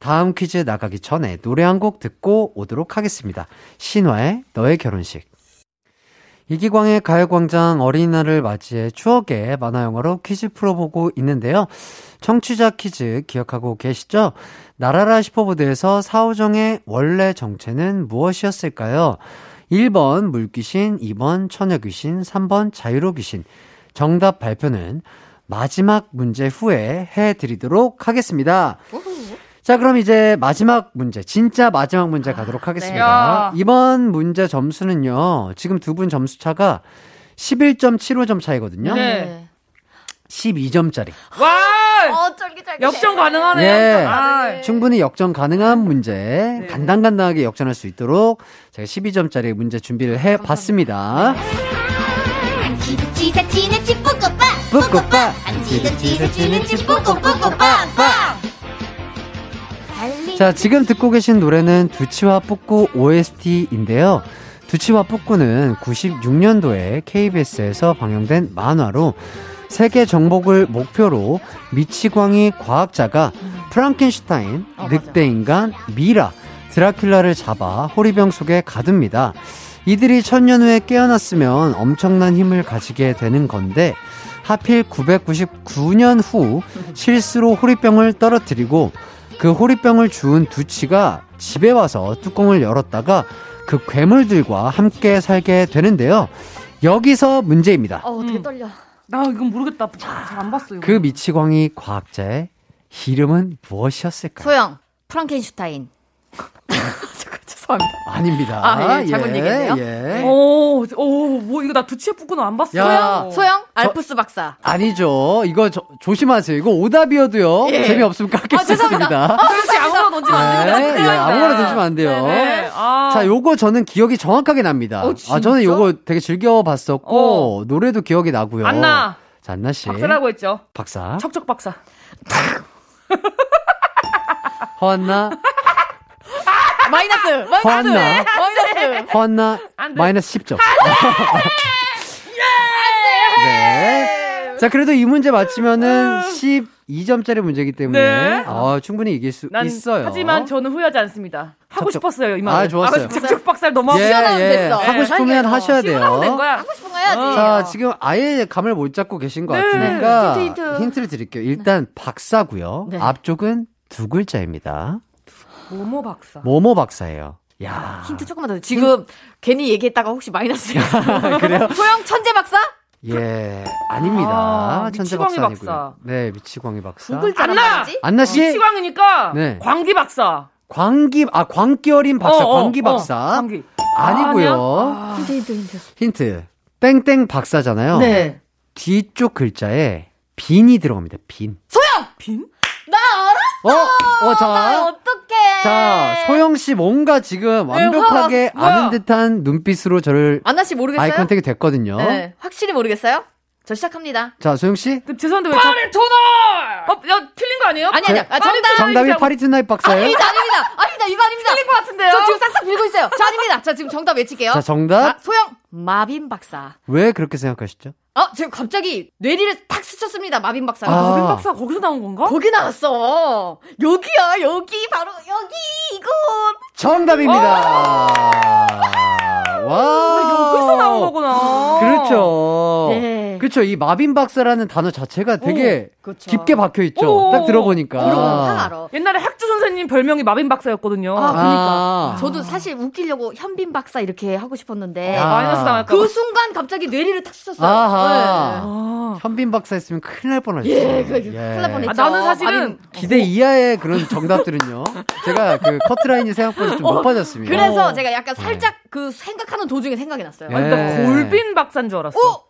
다음 퀴즈 나가기 전에 노래 한 곡 듣고 오도록 하겠습니다. 신화의 너의 결혼식. 이기광의 가요광장 어린이날을 맞이해 추억의 만화영화로 퀴즈 풀어보고 있는데요. 청취자 퀴즈 기억하고 계시죠? 나라라 슈퍼보드에서 사오정의 원래 정체는 무엇이었을까요? 1번 물귀신, 2번 처녀귀신, 3번 자유로귀신. 정답 발표는 마지막 문제 후에 해드리도록 하겠습니다. 자, 그럼 이제 마지막 문제, 진짜 마지막 문제 가도록 하겠습니다. 야. 이번 문제 점수는요, 지금 두 분 점수 차가 11.75점 차이거든요. 네. 12점짜리. 와! 어, 쫄깃쫄깃. 역전 가능하네요. 예. 아, 충분히 역전 가능한 문제, 간단간단하게 역전할 수 있도록 제가 12점짜리 문제 준비를 해 봤습니다. 지사치는! 지사치는 자, 지금 듣고 계신 노래는 두치와 뿌꾸 OST인데요. 두치와 뿌꾸는 96년도에 KBS에서 방영된 만화로 세계 정복을 목표로 미치광이 과학자가 프랑켄슈타인, 늑대인간, 미라, 드라큘라를 잡아 호리병 속에 가둡니다. 이들이 천년 후에 깨어났으면 엄청난 힘을 가지게 되는 건데 하필 999년 후 실수로 호리병을 떨어뜨리고 그 호리병을 주운 두치가 집에 와서 뚜껑을 열었다가 그 괴물들과 함께 살게 되는데요. 여기서 문제입니다. 어, 어떻게 떨려. 나 이건 모르겠다. 잘 안 봤어 이거. 그 미치광이 과학자의 이름은 무엇이었을까요? 소영, 프랑켄슈타인. 잠깐, 죄송합니다. 아닙니다. 아, 예, 잘못 얘기했네요. 예. 오, 오, 뭐 이거 나 두치의 뿌꾸는 안 봤어. 야. 소영, 알프스 박사. 아니죠. 이거 저- 조심하세요. 이거 오답이어도요. 예. 재미없으면 깎겠습니다. 그렇지 아무거나 던지면 안 네, 되는데. 예, 아무거나 던지면 안 돼요. 네. 아. 자, 요거 저는 기억이 정확하게 납니다. 어, 아, 저는? 요거 되게 즐겨봤었고, 어. 노래도 기억이 나고요. 안나. 자, 안나 씨. 박사라고 했죠. 박사. 척척 박사. 허안나. 마이너스! 마이너스! 허안나. 마이너스! 허안나. 돼. 마이너스 10점. 네. 자, 그래도 이 문제 맞히면은 12점짜리 문제이기 때문에 네. 어, 충분히 이길 수난 있어요. 하지만 저는 후회하지 않습니다. 하고 척척- 싶었어요 이 말. 아, 좋았어요. 척척 박사를 너무 하고 예, 시원하면 예. 됐어. 하고 네. 싶으면 하기에는 하셔야 돼요. 하고 된 거야. 하고 싶은 거 해야지. 어. 자, 지금 아예 감을 못 잡고 계신 것 네. 같으니까 힌트, 힌트. 를 드릴게요. 일단 박사고요. 네. 앞쪽은 두 글자입니다. 모모 박사. 모모 박사예요. 야. 힌트 조금만 더. 지금 괜히 얘기했다가 혹시 마이너스. 그래요? 소영 천재 박사? 예, 아닙니다. 아, 천재 미치광이 박사 아니고요. 박사. 네, 미치광이 박사. 안나! 안나 씨, 시광이니까 네. 광기 박사. 광기 아 광기 어린 박사, 어, 어, 광기 어, 박사 광기. 아니고요. 아, 힌트, 힌트, 힌트. 힌트. 땡땡 박사잖아요. 네. 뒤쪽 글자에 빈이 들어갑니다. 빈. 빈? 나 알아? 어, 어, 자. 어떡해. 자, 소영 씨 뭔가 지금 완벽하게 화, 뭐야? 아는 듯한 눈빛으로 저를 안나 씨 모르겠어요? eye contact이 됐거든요. 네. 확실히 모르겠어요? 저 시작합니다. 자, 소영 씨. 그, 죄송한데 왜 저... party tonight! 어, 야, 틀린 거 아니에요? 아니, 아니요. 아, 정답. 정답이 party tonight 박사예요? 아닙니다, 아닙니다. 아닙니다. 이거 아닙니다. 틀린 거 같은데요? 저 지금 싹싹 빌고 있어요. 저 아닙니다. 자, 지금 정답 외칠게요. 자, 정답. 자, 소영, 마빈 박사. 왜 그렇게 생각하시죠? 어, 지금 갑자기 뇌리를 탁 스쳤습니다. 마빈 박사가. 아. 마빈 박사 거기서 나온 건가? 거기 나왔어. 여기야, 여기, 바로 여기, 이곳. 정답입니다. 와. 아, 여기서 나온 거구나. 그렇죠. 네. 네. 그쵸. 이 마빈 박사라는 단어 자체가 되게 그쵸. 깊게 박혀 있죠. 오. 딱 들어보니까. 거확 알아. 옛날에 학주 선생님 별명이 마빈 박사였거든요. 아, 그니까. 아. 저도 사실 웃기려고 현빈 박사 이렇게 하고 싶었는데. 아. 마이너스 당할까 그 순간 갑자기 뇌리를 탁 쳤어요. 아하. 네. 아. 현빈 박사 했으면 큰일 날 뻔하죠. 예, 그, 그, 큰일 날 뻔했죠. 아, 나는 사실은 기대 이하의 그런 정답들은요. 제가 그 커트라인이 생각보다 좀 높아졌습니다. 그래서 어. 제가 약간 살짝 그 생각하는 도중에 생각이 났어요. 예. 나 골빈 박사인 줄 알았어. 어?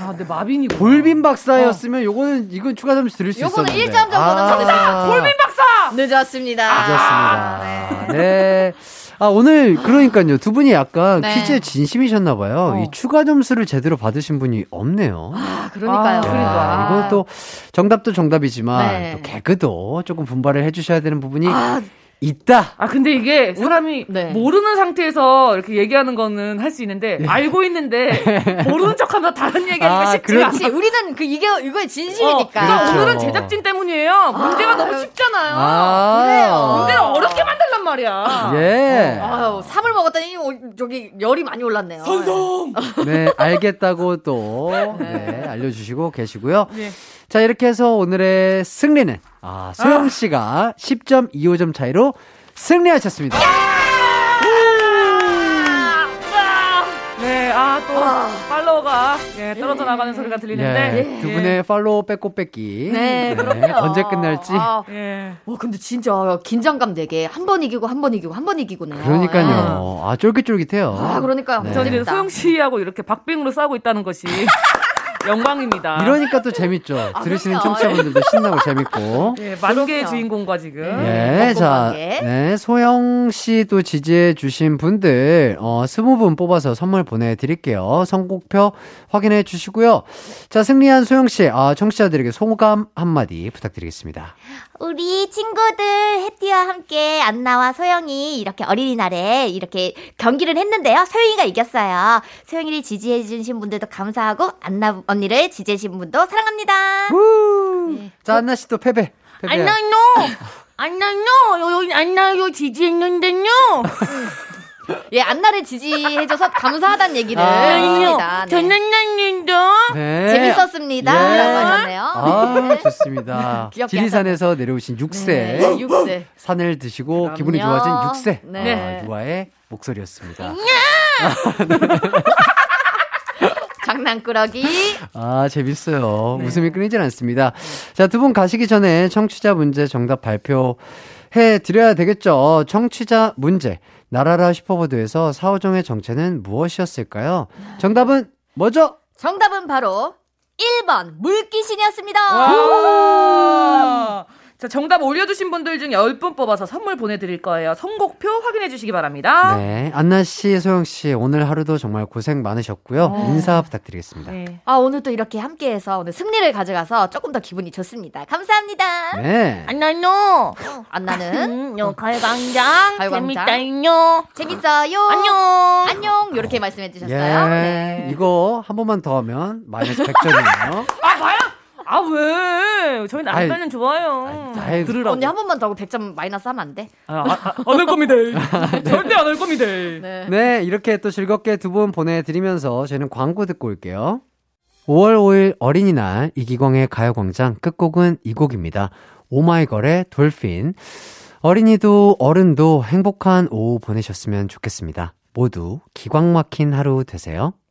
아, 근데 마빈이고. 골빈 박사였으면 요거는 이건 추가 점수 드릴 수 요거는 있었는데. 1점 정도는 받으셨다. 골빈 박사! 늦었습니다. 늦었습니다. 네. 아, 오늘 그러니까요. 두 분이 약간 네. 퀴즈에 진심이셨나 봐요. 어. 이 추가 점수를 제대로 받으신 분이 없네요. 아, 그러니까요. 아, 그러니까. 이건 또 정답도 정답이지만 네. 또 개그도 조금 분발을 해 주셔야 되는 부분이 아, 있다. 아, 근데 이게 사람이 네. 모르는 상태에서 이렇게 얘기하는 거는 할 수 있는데, 알고 있는데, 모르는 척 하면서 다른 얘기하기가 아, 쉽지가 않아. 그렇지. 우리는 그 이게 이거의 어, 진심이니까. 그러니까 그렇죠. 오늘은 제작진 때문이에요. 문제가 너무 쉽잖아요. 아, 그래요. 문제를 어렵게 만들란 말이야. 예. 아유, 삽을 먹었더니 어, 저기 열이 많이 올랐네요. 네, 알겠다고 또, 네, 알려주시고 계시고요. 예. 자, 이렇게 해서 오늘의 승리는, 아, 소영씨가 10.25점 차이로 승리하셨습니다. 네, 아, 또, 팔로워가, 예, 떨어져 나가는 소리가 들리는데. 예, 두 분의 팔로우 뺏고 뺏기. 네, 그럼요. 언제 끝날지. 아, 예. 와, 근데 진짜 긴장감 되게 한 번 이기고 한 번 이기고 한 번 이기고네요. 그러니까요. 아, 쫄깃쫄깃해요. 예. 아, 그러니까요. 네. 저는 재밌다. 소영 씨하고 이렇게 박빙으로 싸우고 있다는 것이 영광입니다. 이러니까 또 재밌죠. 들으시는 그럼요. 청취자분들도 신나고 재밌고. 예, 만개의 그럼요. 주인공과 지금. 네, 먹고 자. 네, 소영 씨도 지지해 주신 분들, 어, 스무 분 뽑아서 선물 보내드릴게요. 선곡표 확인해 주시고요. 자, 승리한 소영 씨, 아, 청취자들에게 소감 한마디 부탁드리겠습니다. 우리 친구들 해띠와 함께 안나와 소영이 이렇게 어린이날에 이렇게 경기를 했는데요. 소영이가 이겼어요. 소영이를 지지해 주신 분들도 감사하고 안나 언니를 지지해 주신 분도 사랑합니다. 네. 자, 한나 씨도 패배. 안나요! 안나요! 여기 안나요 지지했는데요! 예, 안나를 지지해줘서 감사하다는 얘기를 아. 했습니다. 네. 전난난님도 네. 재밌었습니다. 예. 라고 하셨네요. 아, 좋습니다. 귀엽게 지리산에서 내려오신 6세. 네, 육세. 산을 드시고 그럼요. 기분이 좋아진 6세. 네. 아, 유아의 목소리였습니다. 장난꾸러기. 아, 재밌어요. 웃음이 끊이질 않습니다. 자, 두 분 가시기 전에 청취자 문제 정답 발표 해 드려야 되겠죠. 청취자 문제. 나라라 슈퍼보드에서 사오정의 정체는 무엇이었을까요? 정답은 뭐죠? 정답은 바로 1번 물귀신이었습니다. 와. 자, 정답 올려주신 분들 중에 10분 뽑아서 선물 보내드릴 거예요. 선곡표 확인해 주시기 바랍니다. 네. 안나 씨, 소영 씨, 오늘 하루도 정말 고생 많으셨고요. 인사 부탁드리겠습니다. 네. 아, 오늘 또 이렇게 함께 해서 오늘 승리를 가져가서 조금 더 기분이 좋습니다. 감사합니다. 네. 안나요! 안나는 음, 요 가요광장 가요광장. 재밌다요. 재밌어요. 안녕. 안녕. 이렇게 말씀해 주셨어요. 예. 네. 이거 한 번만 더 하면 마이너스 100점이에요. 아, 봐요? 아, 왜? 저희는 아이, 안빼는 좋아요. 아이, 들으라고. 언니 한 번만 더 하고 100점 마이너스 하면 안 돼? 아, 아, 안할 겁니다. 절대 안 할 겁니다. 네. 네, 이렇게 또 즐겁게 두 분 보내드리면서 저희는 광고 듣고 올게요. 5월 5일 어린이날 이기광의 가요광장 끝곡은 이 곡입니다. 오마이걸의 돌핀. 어린이도 어른도 행복한 오후 보내셨으면 좋겠습니다. 모두 기광 막힌 하루 되세요.